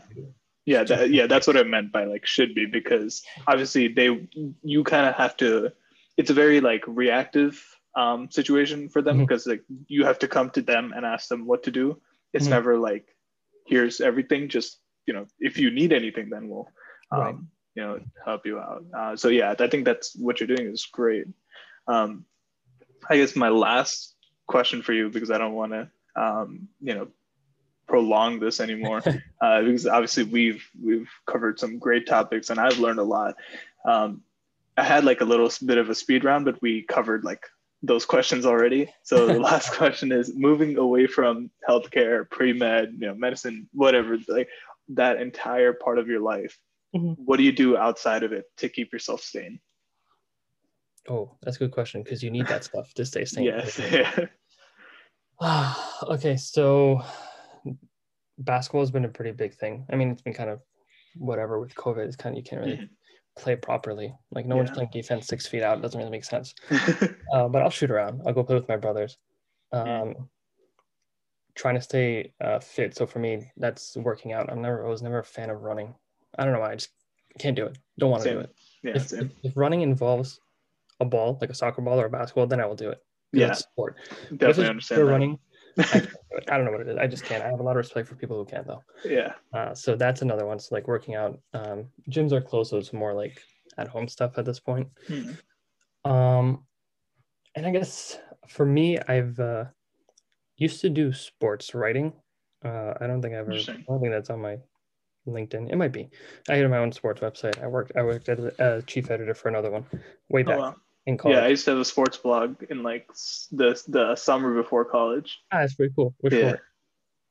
[SPEAKER 1] Yeah, that, yeah, that's what I meant by like should be because obviously they you kind of have to. It's a very like reactive um, situation for them
[SPEAKER 2] Mhm.
[SPEAKER 1] because like you have to come to them and ask them what to do. It's
[SPEAKER 2] Mhm.
[SPEAKER 1] never like here's everything. Just you know, if you need anything, then we'll um,
[SPEAKER 2] Right.
[SPEAKER 1] You know help you out. Uh, so yeah, I think that's what you're doing is great. Um, I guess my last question for you because I don't want to um, you know prolong this anymore uh, because obviously we've we've covered some great topics and I've learned a lot. Um, I had like a little bit of a speed round, but we covered like those questions already. So the last question is moving away from healthcare, pre med, you know, medicine, whatever, like that entire part of your life.
[SPEAKER 2] Mhm.
[SPEAKER 1] What do you do outside of it to keep yourself sane?
[SPEAKER 2] Oh, that's a good question because you need that stuff to stay sane.
[SPEAKER 1] Yes. Yeah.
[SPEAKER 2] okay, so basketball has been a pretty big thing. I mean, it's been kind of whatever with COVID. It's kind of you can't really play properly. Like no one's playing defense six feet out. It doesn't really make sense. Uh, but I'll shoot around. I'll go play with my brothers. Um,
[SPEAKER 1] Mm.
[SPEAKER 2] Trying to stay uh, fit. So for me, that's working out. I'm never. I was never a fan of running. I don't know why. I just can't do it. Don't want to do it.
[SPEAKER 1] yeah.
[SPEAKER 2] If, if, if running involves a ball, like a soccer ball or a basketball, then I will do it.
[SPEAKER 1] Yeah.
[SPEAKER 2] it's sport.
[SPEAKER 1] Definitely understand that.
[SPEAKER 2] running. I, do I, don't know what it is. I just can't. I have a lot of respect for people who can though.
[SPEAKER 1] Yeah.
[SPEAKER 2] Uh, so that's another one. So like working out. Um, gyms are closed, so it's more like at home stuff at this point.
[SPEAKER 1] Hmm.
[SPEAKER 2] Um, and I guess for me, I've uh, used to do sports writing. Uh, I don't think I've ever. I don't think that's on my LinkedIn. It might be. I had my own sports website. I worked. I worked as a chief editor for another one way
[SPEAKER 1] Oh,
[SPEAKER 2] back
[SPEAKER 1] wow.
[SPEAKER 2] in college.
[SPEAKER 1] Yeah, I used to have a sports blog in like the the summer before college.
[SPEAKER 2] ah, that's pretty cool. Which
[SPEAKER 1] Yeah.
[SPEAKER 2] one?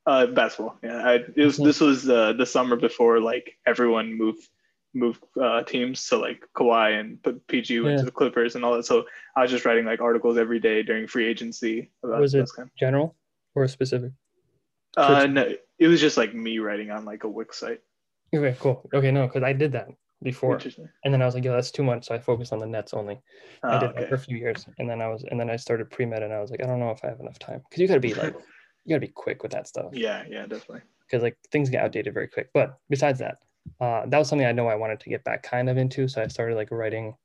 [SPEAKER 1] Uh, basketball. Yeah, I, it was. This was uh, the summer before like everyone moved moved uh, teams. So like Kawhi and PG went
[SPEAKER 2] Yeah.
[SPEAKER 1] to the Clippers and all that. So I was just writing like articles every day during free agency about
[SPEAKER 2] Was it-
[SPEAKER 1] kind.
[SPEAKER 2] General or specific?
[SPEAKER 1] Uh, no, it was just like me writing on like a Wix site.
[SPEAKER 2] Okay, cool. Okay, no, because I did that before, and then I was like, yo, that's too much. So I focused on the nets only. I
[SPEAKER 1] Oh,
[SPEAKER 2] did that for a few years, and then I was, and then I started pre med, and I was like, I don't know if I have enough time because you got to be like, you got to be quick with that stuff
[SPEAKER 1] Yeah, yeah, definitely.
[SPEAKER 2] because like things get outdated very quick. But besides that, uh, that was something I know I wanted to get back kind of into. So I started like writing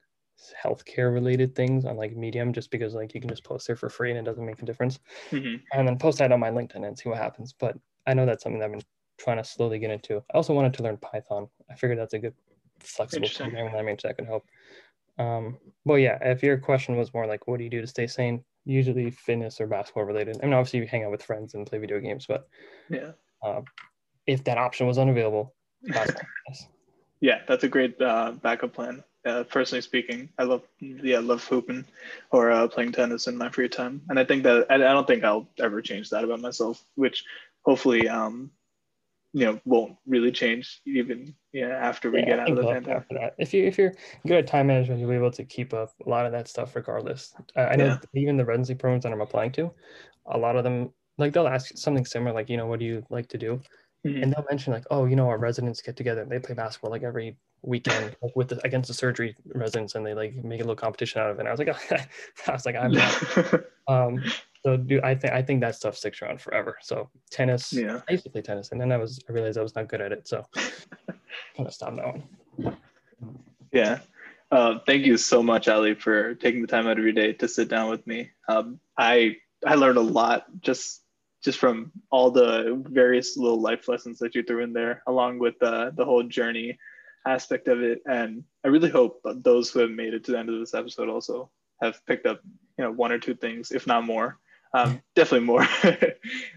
[SPEAKER 2] healthcare related things on like Medium just because like you can just post there for free and it doesn't make a difference.
[SPEAKER 1] hmm
[SPEAKER 2] And then post that on my LinkedIn and see what happens. But I know that's something that I've been trying to slowly get into. I also wanted to learn Python. I figured that's a good flexible programming language that could help. Um, but yeah, if your question was more like, what do you do to stay sane? Usually fitness or basketball related. I mean, obviously you hang out with friends and play video games, but
[SPEAKER 1] Yeah.
[SPEAKER 2] uh, if that option was unavailable,
[SPEAKER 1] Yeah, that's a great uh, backup plan. Uh, personally speaking, I love yeah, I love hooping or uh, playing tennis in my free time, and I think that I, I don't think I'll ever change that about myself, which hopefully um, you know won't really change even yeah after we
[SPEAKER 2] Yeah,
[SPEAKER 1] get out of the pandemic.
[SPEAKER 2] after that, if you if you're good at time management, you'll be able to keep up a lot of that stuff regardless. I, I know
[SPEAKER 1] Yeah.
[SPEAKER 2] even the residency programs that I'm applying to, a lot of them like they'll ask something similar, like you know, what do you like to do?
[SPEAKER 1] Mhm.
[SPEAKER 2] And they'll mention like, oh, you know, our residents get together and they play basketball like every weekend like with the, against the surgery residents, and they like make a little competition out of it. And I was like, I was like, I'm not. Um, so do I think I think that stuff sticks around forever. So tennis,
[SPEAKER 1] yeah,
[SPEAKER 2] I used to play tennis, and then I was I realized I was not good at it, so kind of stop that one.
[SPEAKER 1] yeah. Uh, thank you so much, Ali, for taking the time out of your day to sit down with me. Um, I I learned a lot just just from all the various little life lessons that you threw in there, along with uh, the whole journey aspect of it. And I really hope those who have made it to the end of this episode also have picked up, you know, one or two things, if not more. Um, definitely more.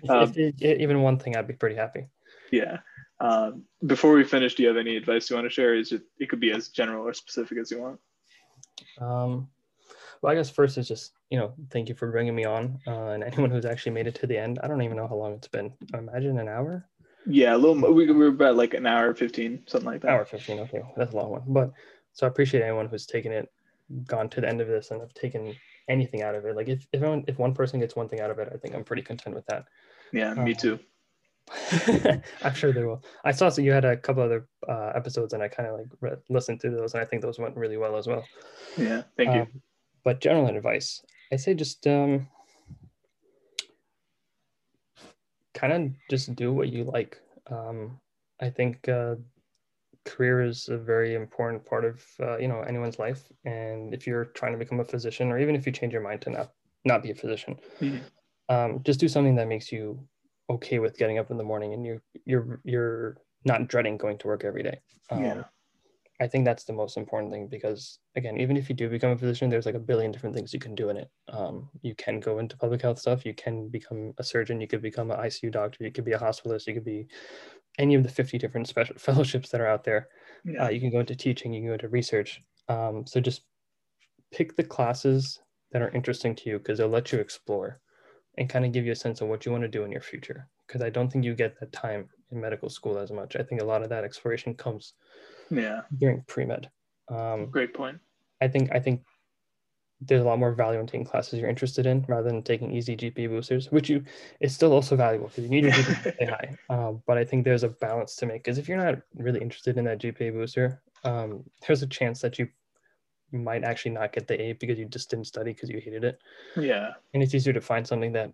[SPEAKER 1] Um,
[SPEAKER 2] if even one thing, I'd be pretty happy.
[SPEAKER 1] yeah. Um, before we finish, do you have any advice you want to share? Is it, it could be as general or specific as you want.
[SPEAKER 2] Um, Well, I guess first is just you know thank you for bringing me on, uh, and anyone who's actually made it to the end. I don't even know how long it's been. I imagine an hour.
[SPEAKER 1] Yeah, a little. We, we were about like an hour fifteen, something like that.
[SPEAKER 2] Hour fifteen. Okay, that's a long one. But so I appreciate anyone who's taken it, gone to the end of this, and have taken anything out of it. Like if if anyone, if one person gets one thing out of it, I think I'm pretty content with that.
[SPEAKER 1] Yeah, me um, too.
[SPEAKER 2] I'm sure they will. I saw so you had a couple other uh, episodes, and I kind of like re- listened to those, and I think those went really well as well.
[SPEAKER 1] Yeah, thank um, you.
[SPEAKER 2] But general advice, I say just um, kind of just do what you like. Um, I think uh, career is a very important part of uh, you know anyone's life, and if you're trying to become a physician, or even if you change your mind to not not be a physician, mm-hmm. um, just do something that makes you okay with getting up in the morning and you you're you're not dreading going to work every day. Um, yeah. I think that's the most important thing because again, even if you do become a physician, there's like a billion different things you can do in it. Um, you can go into public health stuff. You can become a surgeon. You could become an ICU doctor. You could be a hospitalist. You could be any of the 50 different special fellowships that are out there. Yeah. Uh, you can go into teaching. You can go into research. Um, so just pick the classes that are interesting to you because they'll let you explore and kind of give you a sense of what you want to do in your future. Because I don't think you get that time in medical school as much. I think a lot of that exploration comes
[SPEAKER 1] yeah
[SPEAKER 2] during pre-med. Um,
[SPEAKER 1] Great point.
[SPEAKER 2] I think I think there's a lot more value in taking classes you're interested in rather than taking easy GPA boosters, which you is still also valuable because you need your GPA to stay high. Um, but I think there's a balance to make because if you're not really interested in that GPA booster, um, there's a chance that you might actually not get the A because you just didn't study because you hated it.
[SPEAKER 1] Yeah.
[SPEAKER 2] And it's easier to find something that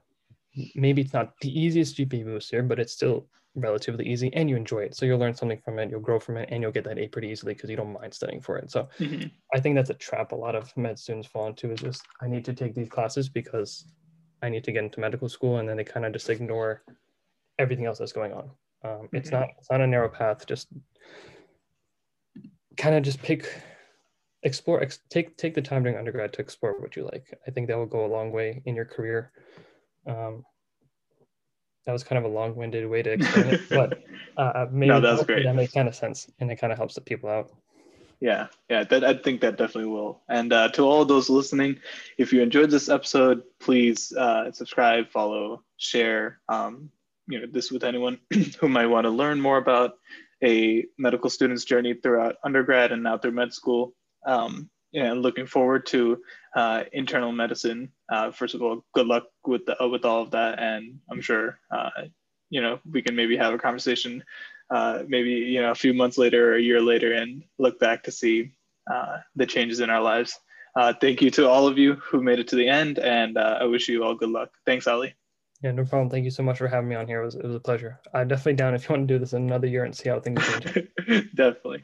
[SPEAKER 2] maybe it's not the easiest GPA booster, but it's still relatively easy and you enjoy it. So you'll learn something from it, you'll grow from it, and you'll get that A pretty easily because you don't mind studying for it. So mm-hmm. I think that's a trap a lot of med students fall into is just I need to take these classes because I need to get into medical school, and then they kind of just ignore everything else that's going on. Um, mm-hmm. It's not it's not a narrow path. Just kind of just pick explore ex- take take the time during undergrad to explore what you like i think that will go a long way in your career um, that was kind of a long-winded way to explain it but uh, maybe no, that's great. that makes kind of sense and it kind of helps the people out.
[SPEAKER 1] Yeah yeah that, i think that definitely will. And uh, to all those listening if you enjoyed this episode please uh, subscribe follow share um, you know this with anyone who might want to learn more about a medical student's journey throughout undergrad and now through med school. Um, and looking forward to uh, internal medicine. Uh, first of all, good luck with the, with all of that, and I'm sure uh, you know we can maybe have a conversation, uh, maybe you know a few months later or a year later, and look back to see uh, the changes in our lives. Uh, thank you to all of you who made it to the end, and I wish you all good luck. Thanks, Ali.
[SPEAKER 2] Yeah, no problem. Thank you so much for having me on here. It was, it was a pleasure. I'm definitely down if you want to do this in another year and see how things change.
[SPEAKER 1] definitely.